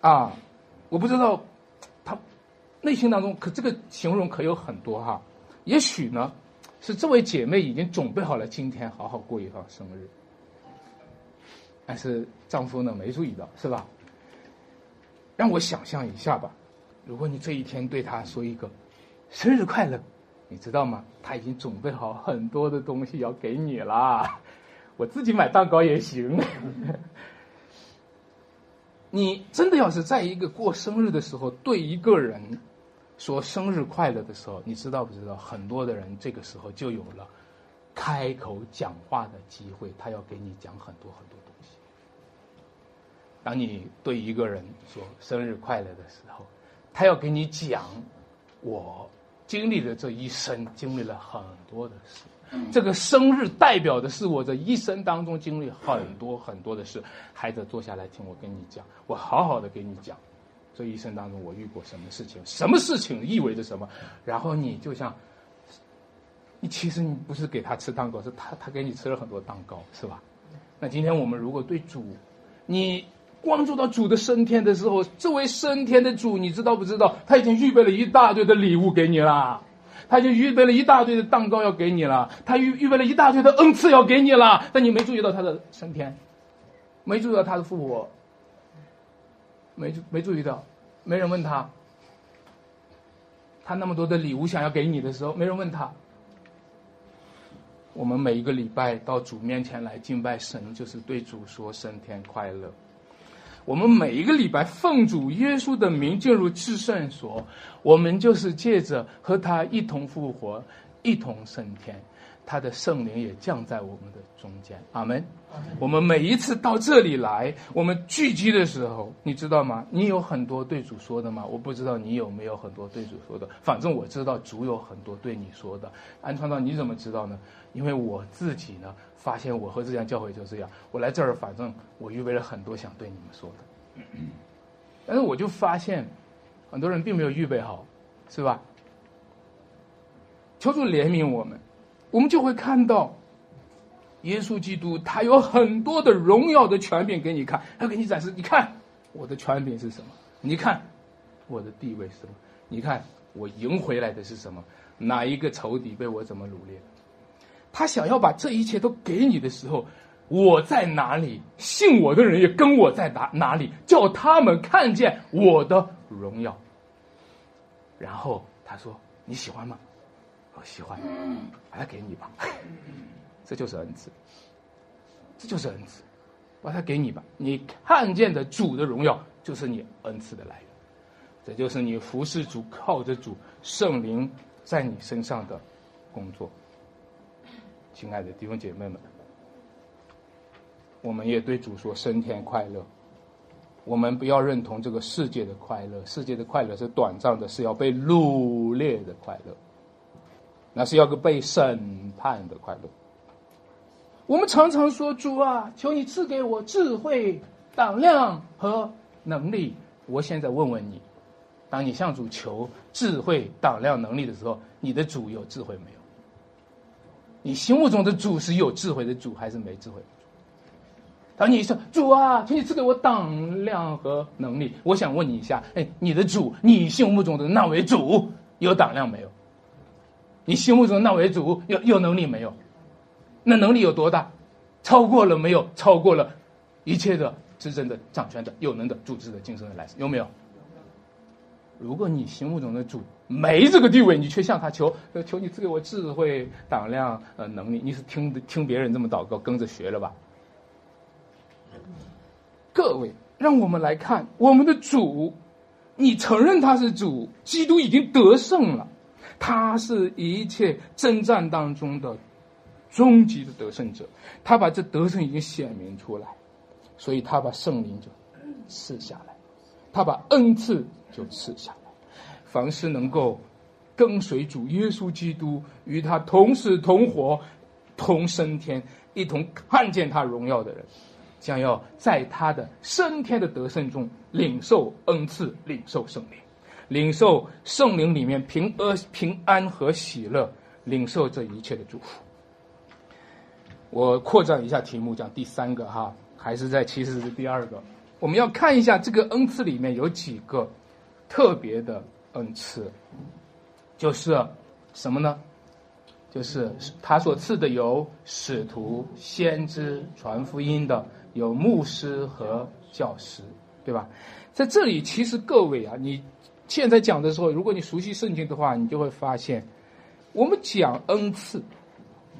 啊，我不知道，她内心当中可这个形容可有很多哈。也许呢，是这位姐妹已经准备好了今天好好过一场生日，但是丈夫呢没注意到，是吧？让我想象一下吧，如果你这一天对他说一个。生日快乐，你知道吗？他已经准备好很多的东西要给你啦，我自己买蛋糕也行。你真的要是在一个过生日的时候对一个人说生日快乐的时候，你知道不知道？很多的人这个时候就有了开口讲话的机会，他要给你讲很多很多东西。当你对一个人说生日快乐的时候，他要给你讲我。经历了这一生，经历了很多的事。这个生日代表的是我这一生当中经历很多很多的事。孩子，坐下来听我跟你讲，我好好的给你讲，这一生当中我遇过什么事情，什么事情意味着什么。然后你就像，你其实你不是给他吃蛋糕，是他他给你吃了很多蛋糕，是吧？那今天我们如果对主，你。关注到主的升天的时候，作为升天的主，你知道不知道？他已经预备了一大堆的礼物给你了，他已经预备了一大堆的蛋糕要给你了，他预预备了一大堆的恩赐要给你了。但你没注意到他的升天，没注意到他的复活，没没注意到，没人问他，他那么多的礼物想要给你的时候，没人问他。我们每一个礼拜到主面前来敬拜神，就是对主说升天快乐。我们每一个礼拜奉主耶稣的名进入至圣所，我们就是借着和他一同复活，一同升天，他的圣灵也降在我们的中间。阿门。我们每一次到这里来，我们聚集的时候，你知道吗？你有很多对主说的吗？我不知道你有没有很多对主说的，反正我知道主有很多对你说的。安川道，你怎么知道呢？因为我自己呢。发现我和这样教会就这样，我来这儿，反正我预备了很多想对你们说的，但是我就发现，很多人并没有预备好，是吧？求主怜悯我们，我们就会看到，耶稣基督他有很多的荣耀的权柄给你看，他给你展示，你看我的权柄是什么？你看我的地位是什么？你看我赢回来的是什么？哪一个仇敌被我怎么掳掠？他想要把这一切都给你的时候，我在哪里？信我的人也跟我在哪哪里？叫他们看见我的荣耀。然后他说：“你喜欢吗？”我喜欢，把它给你吧。这就是恩赐，这就是恩赐，把它给你吧。你看见的主的荣耀，就是你恩赐的来源。这就是你服侍主、靠着主圣灵在你身上的工作。亲爱的弟兄姐妹们，我们也对主说升天快乐。我们不要认同这个世界的快乐，世界的快乐是短暂的，是要被掳掠的快乐，那是要个被审判的快乐。我们常常说主啊，求你赐给我智慧、胆量和能力。我现在问问你，当你向主求智慧、胆量、能力的时候，你的主有智慧没有？你心目中的主是有智慧的主还是没智慧的主？当你说主啊，请你赐给我胆量和能力。我想问你一下，哎，你的主，你心目中的那位主有胆量没有？你心目中那位主有有能力没有？那能力有多大？超过了没有？超过了一切的执政的、掌权的、有能的、组织的、精神的来有没有？如果你心目中的主没这个地位，你却向他求，求你赐给我智慧、胆量、呃能力，你是听听别人这么祷告，跟着学了吧？各位，让我们来看我们的主，你承认他是主，基督已经得胜了，他是一切征战当中的终极的得胜者，他把这得胜已经显明出来，所以他把圣灵就赐下来，他把恩赐就赐下来，凡是能够跟随主耶稣基督，与他同死同活、同升天、一同看见他荣耀的人。将要在他的升天的得胜中领受恩赐，领受圣灵，领受圣灵里面平安、平安和喜乐，领受这一切的祝福。我扩展一下题目，讲第三个哈，还是在其实是第二个。我们要看一下这个恩赐里面有几个特别的恩赐，就是什么呢？就是他所赐的有使徒、先知、传福音的。有牧师和教师，对吧？在这里，其实各位啊，你现在讲的时候，如果你熟悉圣经的话，你就会发现，我们讲恩赐，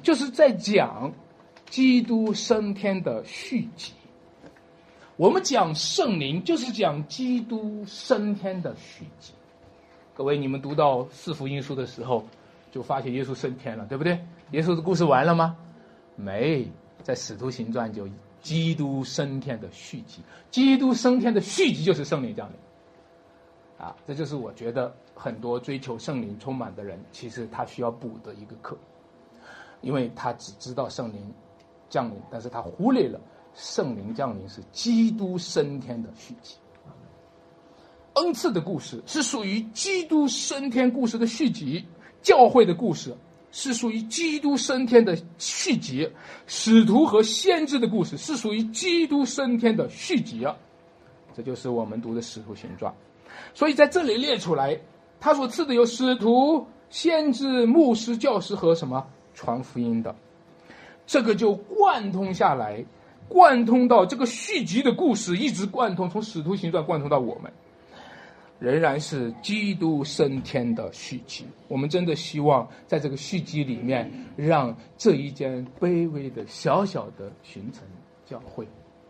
就是在讲基督升天的续集；我们讲圣灵，就是讲基督升天的续集。各位，你们读到四福音书的时候，就发现耶稣升天了，对不对？耶稣的故事完了吗？没，在使徒行传就。基督升天的续集，基督升天的续集就是圣灵降临，啊，这就是我觉得很多追求圣灵充满的人，其实他需要补的一个课，因为他只知道圣灵降临，但是他忽略了圣灵降临是基督升天的续集。恩赐的故事是属于基督升天故事的续集，教会的故事。是属于基督升天的续集，使徒和先知的故事是属于基督升天的续集啊，这就是我们读的使徒行传。所以在这里列出来，他所赐的有使徒、先知、牧师、教师和什么传福音的，这个就贯通下来，贯通到这个续集的故事，一直贯通从使徒行传贯通到我们。仍然是基督升天的续集。我们真的希望在这个续集里面，让这一间卑微的小小的寻城教会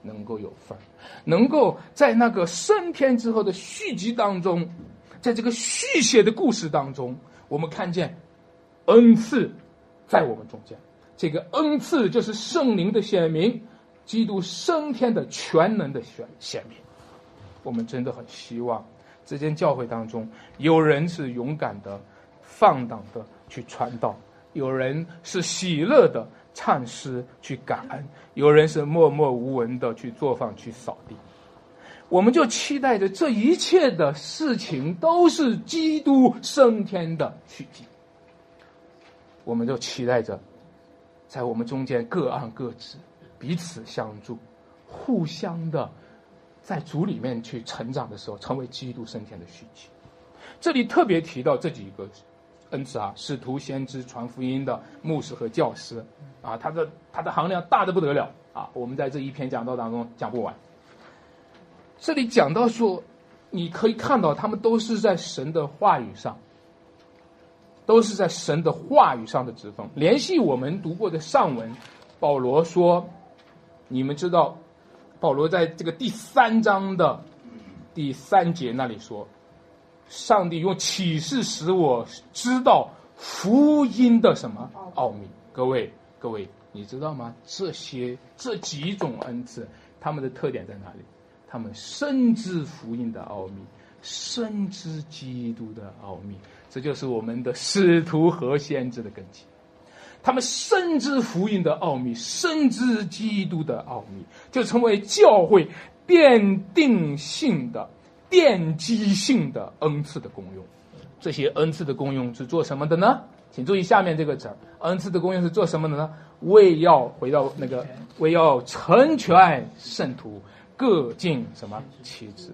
能够有份儿，能够在那个升天之后的续集当中，在这个续写的故事当中，我们看见恩赐在我们中间。这个恩赐就是圣灵的显明，基督升天的全能的显显明。我们真的很希望。这间教会当中，有人是勇敢的、放荡的去传道，有人是喜乐的唱诗去感恩，有人是默默无闻的去做饭去扫地。我们就期待着这一切的事情都是基督升天的续集。我们就期待着，在我们中间各按各职，彼此相助，互相的。在主里面去成长的时候，成为基督升天的续集。这里特别提到这几个恩赐啊，使徒、先知、传福音的牧师和教师啊，他的他的行量大的不得了啊。我们在这一篇讲道当中讲不完。这里讲到说，你可以看到他们都是在神的话语上，都是在神的话语上的指缝。联系我们读过的上文，保罗说：“你们知道。”保罗在这个第三章的第三节那里说：“上帝用启示使我知道福音的什么奥秘。”各位，各位，你知道吗？这些这几种恩赐，他们的特点在哪里？他们深知福音的奥秘，深知基督的奥秘。这就是我们的使徒和先知的根基。他们深知福音的奥秘，深知基督的奥秘，就成为教会奠定性的、奠基性的恩赐的功用。这些恩赐的功用是做什么的呢？请注意下面这个词儿：恩赐的功用是做什么的呢？为要回到那个，为要成全圣徒，各尽什么其职。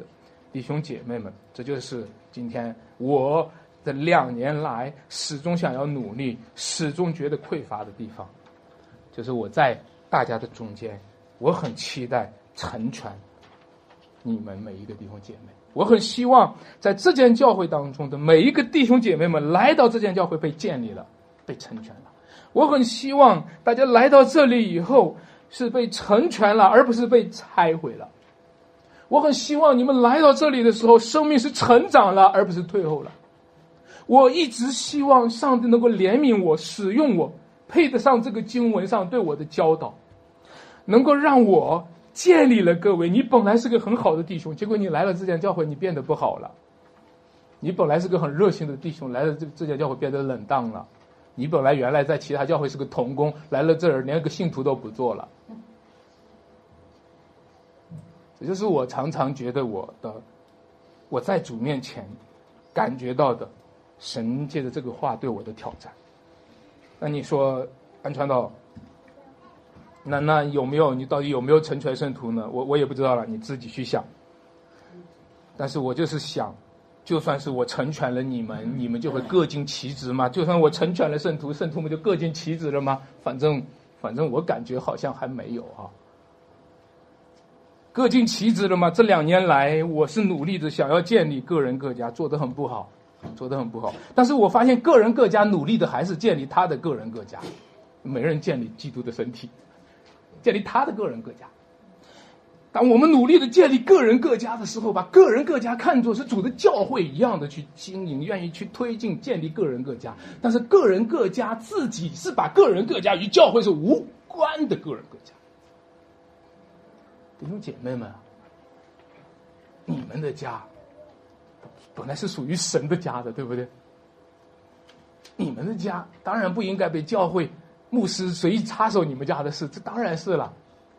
弟兄姐妹们，这就是今天我。这两年来，始终想要努力，始终觉得匮乏的地方，就是我在大家的中间，我很期待成全你们每一个弟兄姐妹。我很希望在这间教会当中的每一个弟兄姐妹们来到这间教会被建立了，被成全了。我很希望大家来到这里以后是被成全了，而不是被拆毁了。我很希望你们来到这里的时候，生命是成长了，而不是退后了。我一直希望上帝能够怜悯我，使用我，配得上这个经文上对我的教导，能够让我建立了各位。你本来是个很好的弟兄，结果你来了这家教会，你变得不好了。你本来是个很热心的弟兄，来了这这家教会变得冷淡了。你本来原来在其他教会是个童工，来了这儿连个信徒都不做了。这就是我常常觉得我的我在主面前感觉到的神借着这个话对我的挑战。那你说安川道，那那有没有你到底有没有成全圣徒呢？我我也不知道了，你自己去想。但是我就是想，就算是我成全了你们，你们就会各尽其职吗？就算我成全了圣徒，圣徒们就各尽其职了吗？反正反正我感觉好像还没有啊。各尽其职了吗？这两年来，我是努力的想要建立个人各家，做得很不好，做得很不好。但是我发现个人各家努力的还是建立他的个人各家，没人建立基督的身体，建立他的个人各家。当我们努力的建立个人各家的时候，把个人各家看作是主的教会一样的去经营，愿意去推进建立个人各家。但是个人各家自己是把个人各家与教会是无关的个人各家。弟兄姐妹们，你们的家本来是属于神的家的，对不对？你们的家当然不应该被教会牧师随意插手你们家的事，这当然是了。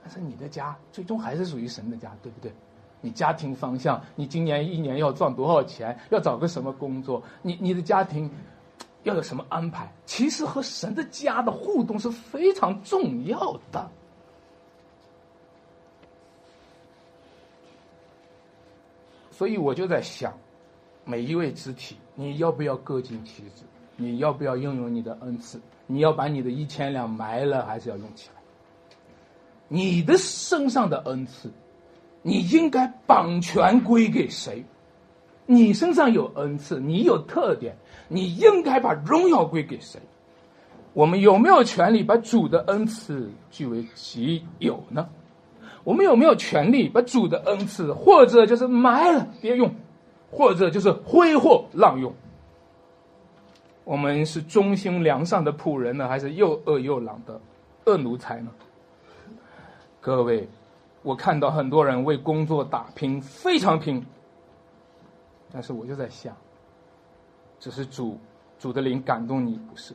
但是你的家最终还是属于神的家，对不对？你家庭方向，你今年一年要赚多少钱？要找个什么工作？你你的家庭要有什么安排？其实和神的家的互动是非常重要的。所以我就在想，每一位肢体，你要不要各尽其职？你要不要拥有你的恩赐？你要把你的一千两埋了，还是要用起来？你的身上的恩赐，你应该绑权归给谁？你身上有恩赐，你有特点，你应该把荣耀归给谁？我们有没有权利把主的恩赐据为己有呢？我们有没有权利把主的恩赐，或者就是埋了别用，或者就是挥霍滥用？我们是忠心良善的仆人呢，还是又恶又狼的恶奴才呢？各位，我看到很多人为工作打拼，非常拼。但是我就在想，这是主主的灵感动你，不是？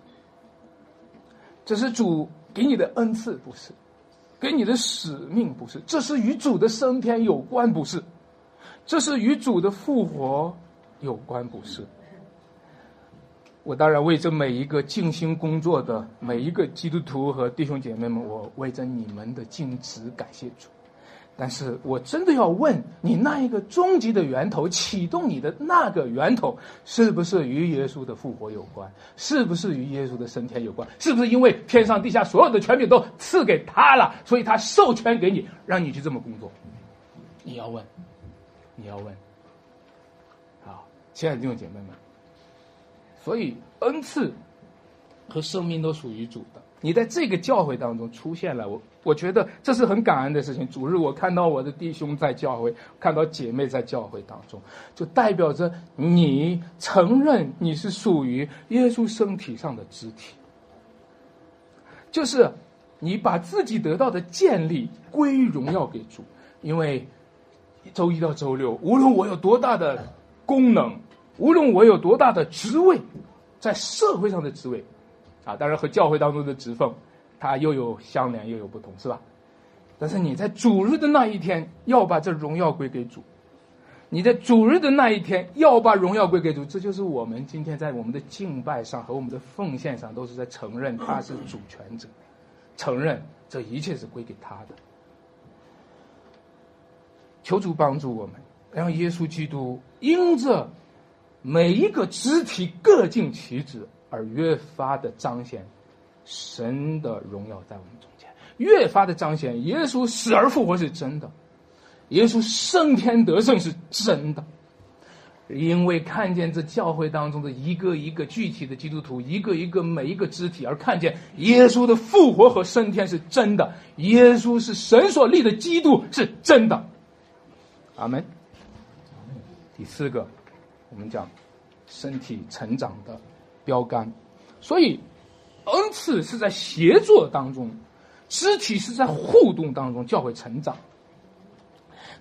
这是主给你的恩赐，不是？给你的使命不是，这是与主的升天有关，不是？这是与主的复活有关，不是？我当然为这每一个尽心工作的每一个基督徒和弟兄姐妹们，我为着你们的尽职感谢主。但是我真的要问你，那一个终极的源头，启动你的那个源头，是不是与耶稣的复活有关？是不是与耶稣的升天有关？是不是因为天上地下所有的权柄都赐给他了，所以他授权给你，让你去这么工作？你要问，你要问。好，亲爱的弟兄姐妹们，所以恩赐和生命都属于主的。你在这个教会当中出现了，我我觉得这是很感恩的事情。主日我看到我的弟兄在教会，看到姐妹在教会当中，就代表着你承认你是属于耶稣身体上的肢体，就是你把自己得到的建立归于荣耀给主。因为周一到周六，无论我有多大的功能，无论我有多大的职位，在社会上的职位。啊，当然和教会当中的职分，它又有相连又有不同，是吧？但是你在主日的那一天要把这荣耀归给主，你在主日的那一天要把荣耀归给主，这就是我们今天在我们的敬拜上和我们的奉献上都是在承认他是主权者，承认这一切是归给他的。求主帮助我们，让耶稣基督因着每一个肢体各尽其职。而越发的彰显神的荣耀在我们中间，越发的彰显耶稣死而复活是真的，耶稣升天得胜是真的，因为看见这教会当中的一个一个具体的基督徒，一个一个每一个肢体，而看见耶稣的复活和升天是真的，耶稣是神所立的基督是真的。阿门。第四个，我们讲身体成长的标杆，所以恩赐是在协作当中，肢体是在互动当中教会成长。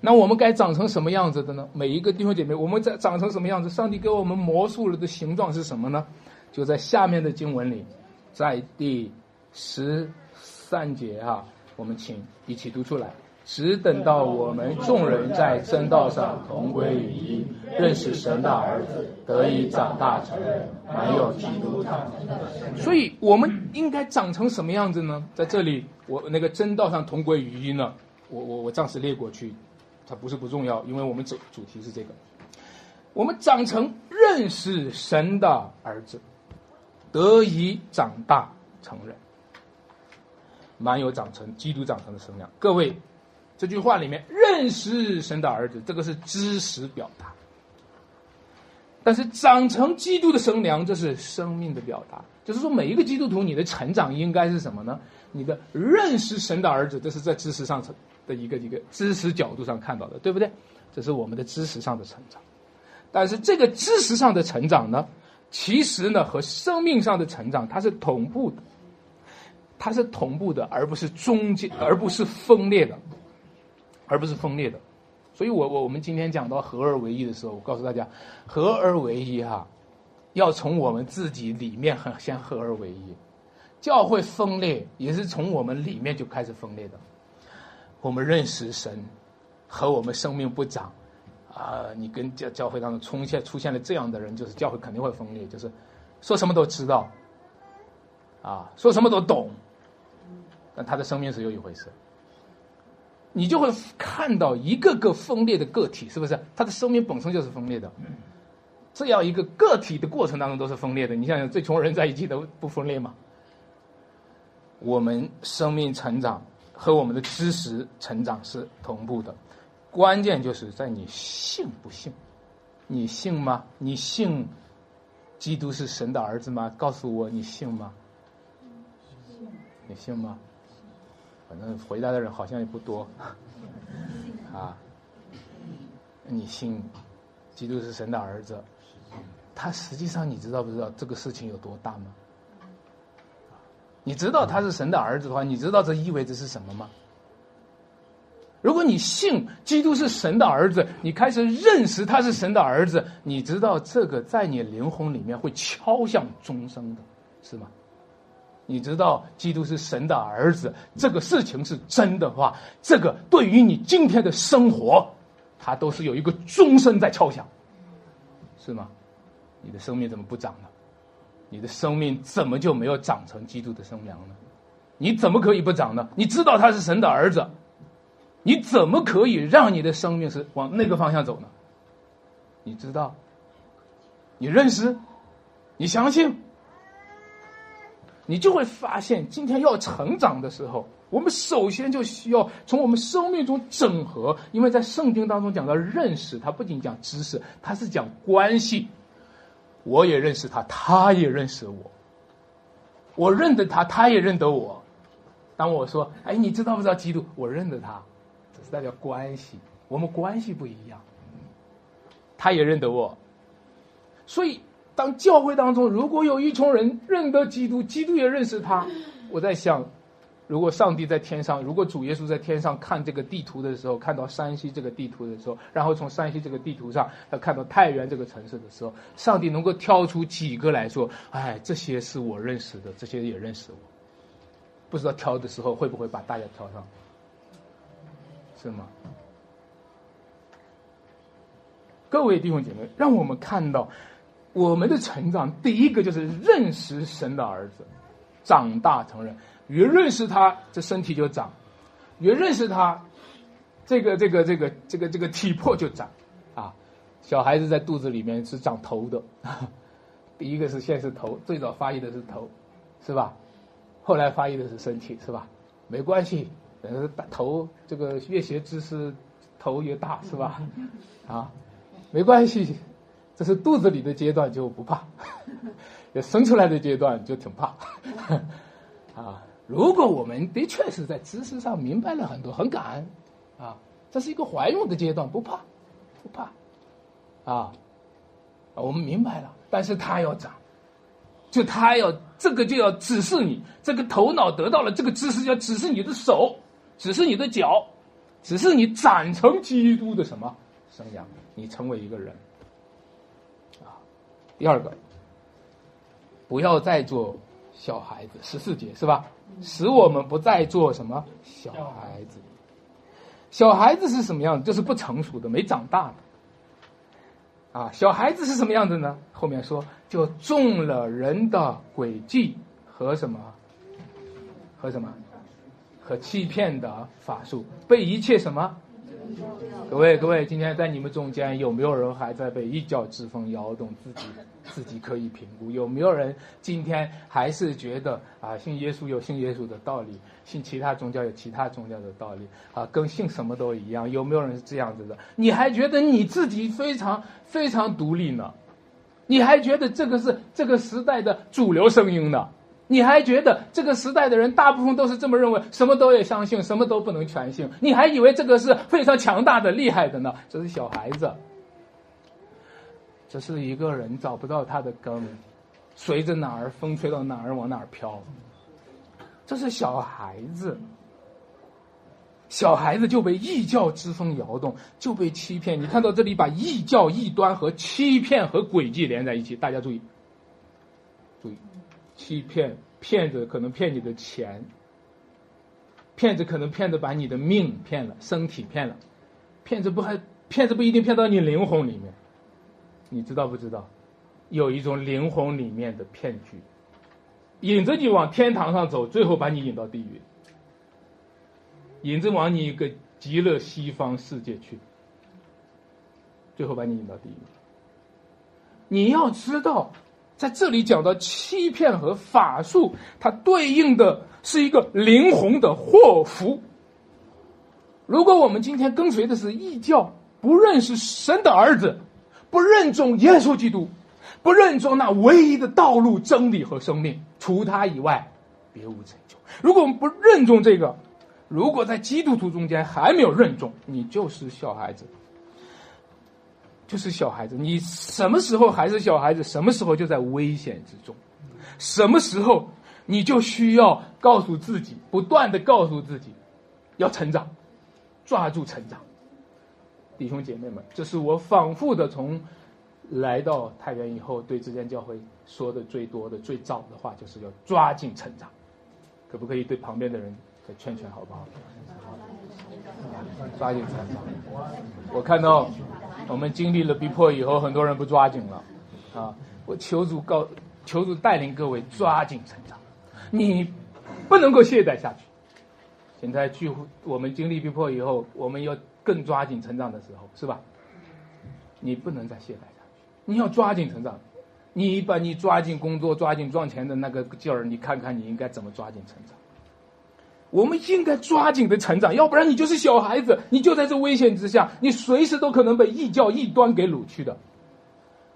那我们该长成什么样子的呢？每一个弟兄姐妹，我们在长成什么样子？上帝给我们魔术了的形状是什么呢？就在下面的经文里，在第十三节啊，我们请一起读出来。只等到我们众人在真道上同归于一，认识神的儿子，得以长大成人，满有基督他。所以我们应该长成什么样子呢？在这里，我那个真道上同归于一呢？我我我暂时列过去。它不是不重要，因为我们主主题是这个。我们长成认识神的儿子，得以长大成人，满有长成基督长成的身量。各位，这句话里面认识神的儿子，这个是知识表达；但是长成基督的生量，这是生命的表达。就是说，每一个基督徒，你的成长应该是什么呢？你的认识神的儿子，这是在知识上成。的一个一个知识角度上看到的，对不对？这是我们的知识上的成长，但是这个知识上的成长呢，其实呢和生命上的成长它是同步的，它是同步的，而不是中间，而不是分裂的，而不是分裂的。所以我我我们今天讲到合而为一的时候，我告诉大家，合而为一哈，要从我们自己里面很先合而为一，教会分裂也是从我们里面就开始分裂的。我们认识神，和我们生命不长，啊，你跟教教会当中出现出现了这样的人，就是教会肯定会分裂，就是说什么都知道，啊，说什么都懂，但他的生命是有一回事，你就会看到一个个分裂的个体，是不是？他的生命本身就是分裂的，这样一个个体的过程当中都是分裂的。你想想，最穷人在一起都不分裂吗？我们生命成长。和我们的知识成长是同步的，关键就是在你信不信，你信吗？你信基督是神的儿子吗？告诉我你信吗？你信吗？反正回答的人好像也不多，啊，你信基督是神的儿子，他实际上你知道不知道这个事情有多大吗？你知道他是神的儿子的话，你知道这意味着是什么吗？如果你信基督是神的儿子，你开始认识他是神的儿子，你知道这个在你灵魂里面会敲响钟声的，是吗？你知道基督是神的儿子，这个事情是真的话，这个对于你今天的生活，它都是有一个钟声在敲响，是吗？你的生命怎么不长呢？你的生命怎么就没有长成基督的生粮呢？你怎么可以不长呢？你知道他是神的儿子，你怎么可以让你的生命是往那个方向走呢？你知道，你认识，你相信，你就会发现，今天要成长的时候，我们首先就需要从我们生命中整合，因为在圣经当中讲到认识，它不仅讲知识，它是讲关系。我也认识他，他也认识我。我认得他，他也认得我。当我说：“哎，你知道不知道基督？”我认得他，这是代表关系。我们关系不一样，他也认得我。所以，当教会当中如果有一群人认得基督，基督也认识他，我在想。如果上帝在天上，如果主耶稣在天上看这个地图的时候，看到山西这个地图的时候，然后从山西这个地图上他看到太原这个城市的时候，上帝能够挑出几个来说：“哎，这些是我认识的，这些也认识我。”不知道挑的时候会不会把大家挑上？是吗？各位弟兄姐妹，让我们看到我们的成长，第一个就是认识神的儿子，长大成人。越认识他，这身体就长；越认识他，这个这个这个这个这个体魄就长。啊，小孩子在肚子里面是长头的，第一个是先是头，最早发育的是头，是吧？后来发育的是身体，是吧？没关系，呃，头这个越学知识，头越大，是吧？啊，没关系，这是肚子里的阶段就不怕，生出来的阶段就挺怕。啊，如果我们的确是在知识上明白了很多，很感恩，啊，这是一个怀孕的阶段，不怕，不怕，啊，我们明白了，但是它要长，就它要这个就要指示你，这个头脑得到了这个知识，要指示你的手，指示你的脚，指示你长成基督的什么生养，你成为一个人，第二个，不要再做。小孩子十四节是吧？使我们不再做什么小孩子。小孩子是什么样子？就是不成熟的，没长大的。啊，小孩子是什么样子呢？后面说，就中了人的诡计和什么？和什么？和欺骗的法术，被一切什么？各位各位，今天在你们中间有没有人还在被一教之风摇动？自己自己可以评估。有没有人今天还是觉得啊，信耶稣有信耶稣的道理，信其他宗教有其他宗教的道理啊，跟信什么都一样？有没有人是这样子的？你还觉得你自己非常非常独立呢？你还觉得这个是这个时代的主流声音呢？你还觉得这个时代的人大部分都是这么认为，什么都要相信，什么都不能全信？你还以为这个是非常强大的、厉害的呢？这是小孩子，这是一个人找不到他的根，随着哪儿风吹到哪儿往哪儿飘。这是小孩子，小孩子就被异教之风摇动，就被欺骗。你看到这里，把异教、异端和欺骗和诡计连在一起，大家注意，欺骗骗子可能骗你的钱，骗子可能骗子把你的命骗了，身体骗了，骗子不还骗子不一定骗到你灵魂里面，你知道不知道？有一种灵魂里面的骗局，引着你往天堂上走，最后把你引到地狱，引着往你一个极乐西方世界去，最后把你引到地狱。你要知道。在这里讲到欺骗和法术，它对应的是一个灵魂的祸福。如果我们今天跟随的是异教，不认识神的儿子，不认重耶稣基督，不认重那唯一的道路、真理和生命，除他以外，别无成就。如果我们不认重这个，如果在基督徒中间还没有认重，你就是小孩子。就是小孩子，你什么时候还是小孩子，什么时候就在危险之中，什么时候你就需要告诉自己，不断的告诉自己，要成长，抓住成长。弟兄姐妹们，这是我反复的从来到太原以后对之间教会说的最多的、最早的话，就是要抓紧成长。可不可以对旁边的人再劝劝，好不好？抓紧成长。我看到。我们经历了逼迫以后，很多人不抓紧了，啊！我求主告，求主带领各位抓紧成长，你不能够懈怠下去。现在聚会，我们经历逼迫以后，我们要更抓紧成长的时候，是吧？你不能再懈怠下去，你要抓紧成长。你把你抓紧工作、抓紧赚钱的那个劲儿，你看看你应该怎么抓紧成长。我们应该抓紧的成长，要不然你就是小孩子，你就在这危险之下，你随时都可能被异教异端给掳去的。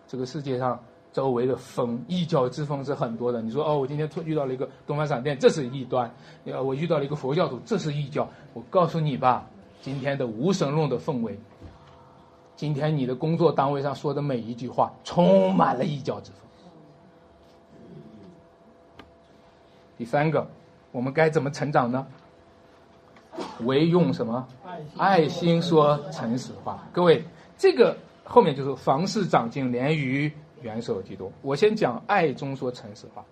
这个世界上周围的风，异教之风是很多的。你说哦，我今天遇到了一个东方闪电，这是异端；呃，我遇到了一个佛教徒，这是异教。我告诉你吧，今天的无神论的氛围，今天你的工作单位上说的每一句话，充满了异教之风。第三个。我们该怎么成长呢？唯用什么爱心说诚实话。各位，这个后面就是房事长进，连于元首基督。我先讲爱中说诚实话，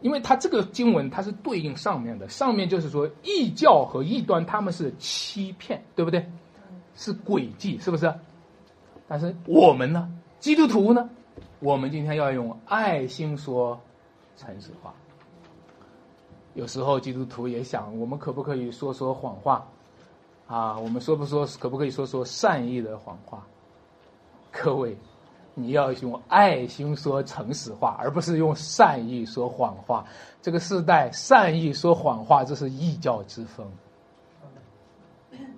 因为他这个经文它是对应上面的，上面就是说异教和异端他们是欺骗，对不对？是诡计，是不是？但是我们呢，基督徒呢，我们今天要用爱心说诚实话。有时候基督徒也想，我们可不可以说说谎话？啊，我们说不说，可不可以说说善意的谎话？各位，你要用爱心说诚实话，而不是用善意说谎话。这个时代，善意说谎话，这是异教之风。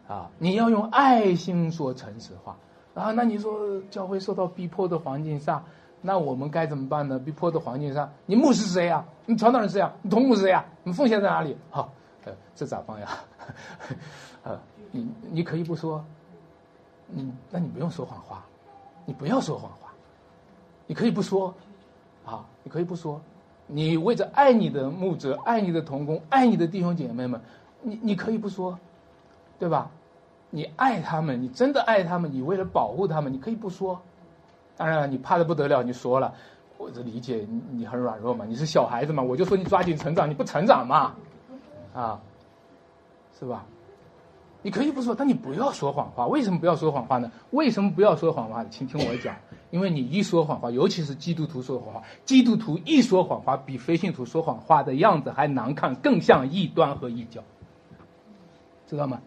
啊，你要用爱心说诚实话啊。那你说教会受到逼迫的环境下，那我们该怎么办呢？逼迫的环境上，你牧师谁呀？你传道人谁呀？你同牧师谁呀？你奉献在哪里？好，呃，这咋办呀？呃，你你可以不说，嗯那你不用说谎话，你不要说谎话，你可以不说，啊，你可以不说，你为着爱你的牧者、爱你的同工、爱你的弟兄姐妹们，你你可以不说，对吧？你爱他们，你真的爱他们，你为了保护他们，你可以不说。当然了，你怕的不得了，你说了，我这理解你你很软弱嘛，你是小孩子嘛，我就说你抓紧成长，你不成长嘛，啊，是吧？你可以不说，但你不要说谎话。为什么不要说谎话呢？为什么不要说谎话？请听我讲，因为你一说谎话，尤其是基督徒说谎话，基督徒一说谎话，比非信徒说谎话的样子还难看，更像异端和异教，知道吗？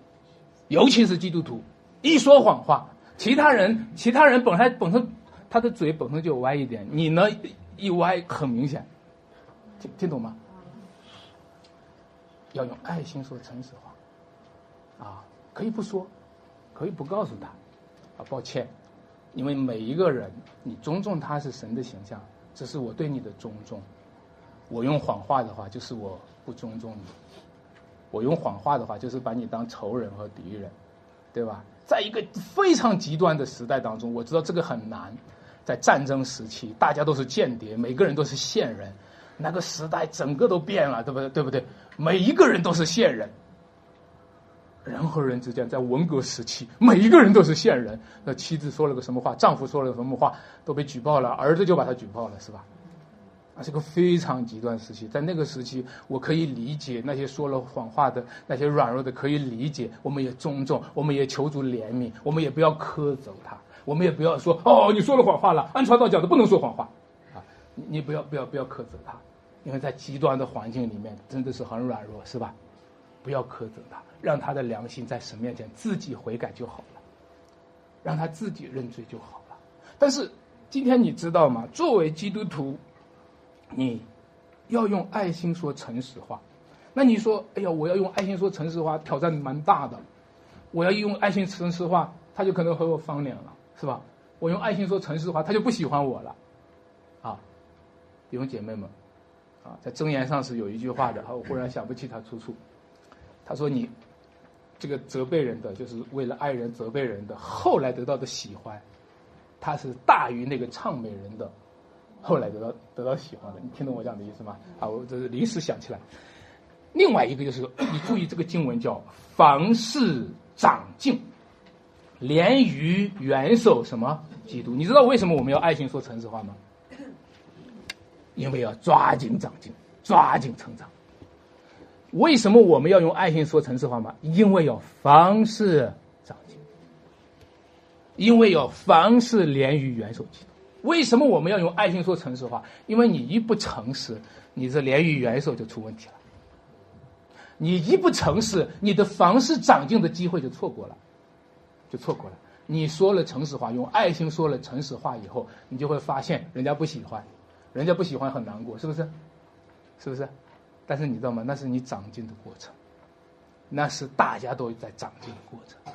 尤其是基督徒一说谎话，其他人其他人本来本身他的嘴本身就歪一点，你呢一歪很明显，听听懂吗？要用爱心说诚实话，啊。可以不说，可以不告诉他，啊，抱歉，因为每一个人，你尊重他是神的形象，这是我对你的尊重。我用谎话的话，就是我不尊重你；我用谎话的话，就是把你当仇人和敌人，对吧？在一个非常极端的时代当中，我知道这个很难。在战争时期，大家都是间谍，每个人都是线人，那个时代整个都变了，对不对？对不对？每一个人都是线人。人和人之间，在文革时期，每一个人都是线人。那妻子说了个什么话，丈夫说了个什么话，都被举报了，儿子就把他举报了，是吧？啊，是个非常极端时期。在那个时期，我可以理解那些说了谎话的那些软弱的，可以理解。我们也尊重，我们也求助怜悯，我们也不要苛责他，我们也不要说哦，你说了谎话了。按传道讲的，不能说谎话啊！你你不要不要不要苛责他，因为在极端的环境里面，真的是很软弱，是吧？不要苛责他。让他的良心在神面前自己悔改就好了，让他自己认罪就好了。但是今天你知道吗？作为基督徒，你要用爱心说诚实话。那你说，哎呀，我要用爱心说诚实话，挑战蛮大的。我要用爱心诚实话，他就可能和我翻脸了，是吧？我用爱心说诚实话，他就不喜欢我了。啊，弟兄姐妹们，啊，在箴言上是有一句话的，我忽然想不起他出处。他说你。这个责备人的，就是为了爱人责备人的，后来得到的喜欢，他是大于那个唱美人的，后来得到得到喜欢的。你听懂我讲的意思吗？啊，我这是临时想起来。另外一个就是，你注意这个经文叫“凡事长进”，连于元首什么基督？你知道为什么我们要爱心说诚实话吗？因为要抓紧长进，抓紧成长。为什么我们要用爱心说诚实话吗？因为要凡事长进，因为要凡事连于元首基督。为什么我们要用爱心说诚实话？因为你一不诚实，你这连于元首就出问题了。你一不诚实，你的凡事长进的机会就错过了，就错过了。你说了诚实话，用爱心说了诚实话以后，你就会发现人家不喜欢，人家不喜欢很难过，是不是？是不是？但是你知道吗？那是你长进的过程，那是大家都在长进的过程。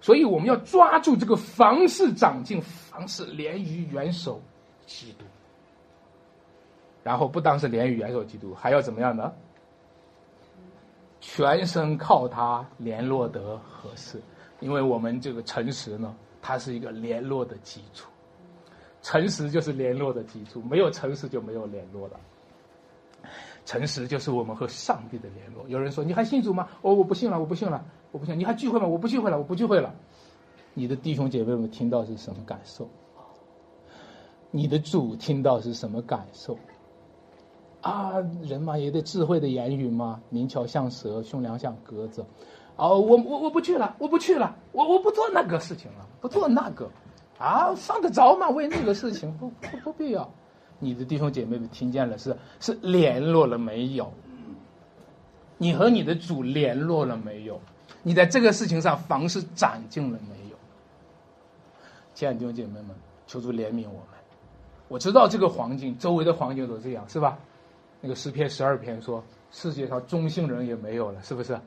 所以我们要抓住这个凡事长进，凡事连于元首基督。然后不单是连于元首基督，还要怎么样呢？全身靠他联络得合适，因为我们这个诚实呢，它是一个联络的基础。诚实就是联络的基础，没有诚实就没有联络了。诚实就是我们和上帝的联络。有人说：“你还信主吗？”哦，我不信了，我不信了，我不信。你还聚会吗？我不聚会了，我不聚会了。你的弟兄姐妹们听到是什么感受？你的主听到是什么感受？啊，人嘛也得智慧的言语嘛，灵巧像蛇，胸良像鸽子。哦，我我我不去了，我不去了，我我不做那个事情了，不做那个。啊，犯得着吗？为那个事情不不不必要。你的弟兄姐妹们听见了是是联络了没有？你和你的主联络了没有？你在这个事情上凡事长进了没有？亲爱的弟兄姐妹们，求主怜悯我们。我知道这个环境，周围的环境都这样，是吧？那个诗篇十二篇说，世界上中性人也没有了，是不是？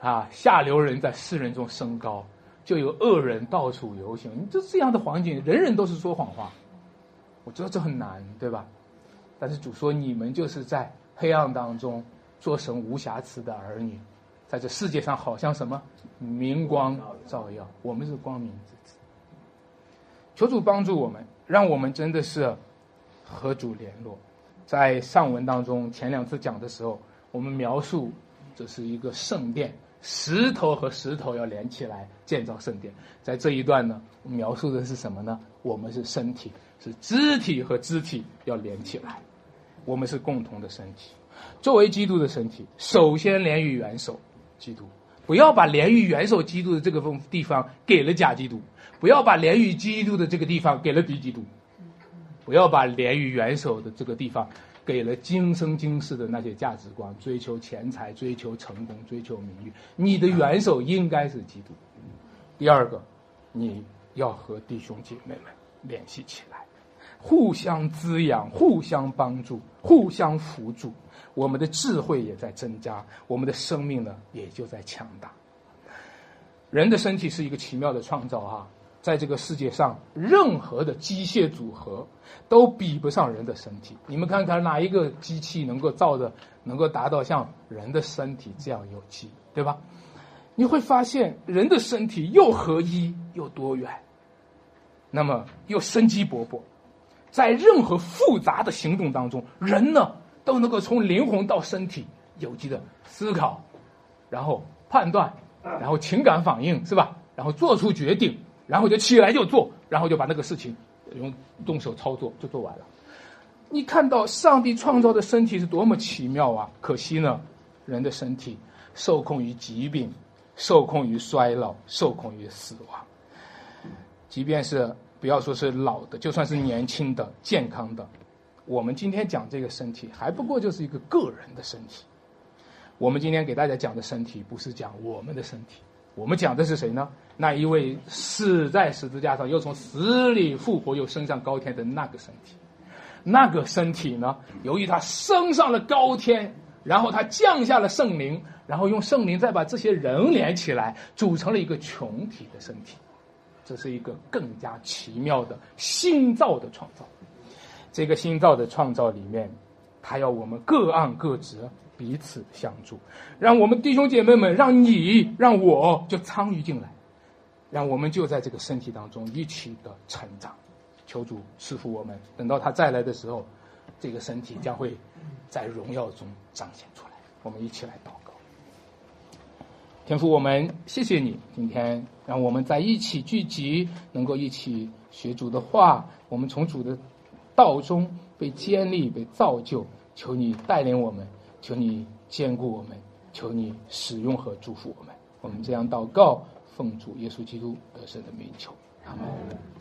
啊，下流人在世人中升高，就有恶人到处游行。你就这样的环境，人人都是说谎话。我知道这很难，对吧？但是主说，你们就是在黑暗当中做神无瑕疵的儿女，在这世界上好像什么明光照耀，我们是光明之子。求主帮助我们，让我们真的是和主联络。在上文当中，前两次讲的时候，我们描述这是一个圣殿，石头和石头要连起来建造圣殿。在这一段呢，描述的是什么呢？我们是身体，是肢体和肢体要连起来，我们是共同的身体。作为基督的身体，首先连于元首基督，不要把连于元首基督的这个地方给了假基督，不要把连于基督的这个地方给了敌基督。不要把连于元首的这个地方给了今生今世的那些价值观，追求钱财、追求成功、追求名誉。你的元首应该是基督。第二个，你要和弟兄姐妹们联系起来，互相滋养、互相帮助、互相辅助，我们的智慧也在增加，我们的生命呢也就在强大。人的身体是一个奇妙的创造哈。在这个世界上，任何的机械组合都比不上人的身体。你们看看哪一个机器能够造的，能够达到像人的身体这样有机，对吧？你会发现，人的身体又合一又多元，那么又生机勃勃。在任何复杂的行动当中，人呢都能够从灵魂到身体有机的思考，然后判断，然后情感反应，是吧？然后做出决定。然后就起来就做，然后就把那个事情用动手操作就做完了。你看到上帝创造的身体是多么奇妙啊！可惜呢，人的身体受控于疾病，受控于衰老，受控于死亡。即便是不要说是老的，就算是年轻的、健康的，我们今天讲这个身体，还不过就是一个个人的身体。我们今天给大家讲的身体，不是讲我们的身体。我们讲的是谁呢？那一位死在十字架上，又从死里复活，又升上高天的那个身体。那个身体呢？由于他升上了高天，然后他降下了圣灵，然后用圣灵再把这些人连起来，组成了一个群体的身体。这是一个更加奇妙的新造的创造。这个新造的创造里面，他要我们各按各职。彼此相助，让我们弟兄姐妹们，让你让我就参与进来，让我们就在这个身体当中一起的成长。求主赐福我们，等到他再来的时候，这个身体将会在荣耀中彰显出来。我们一起来祷告，天父，我们谢谢你，今天让我们在一起聚集，能够一起学主的话，我们从主的道中被建立、被造就。求你带领我们。求你兼顾我们，求你使用和祝福我们。我们这样祷告，奉主耶稣基督得胜的名求，阿门。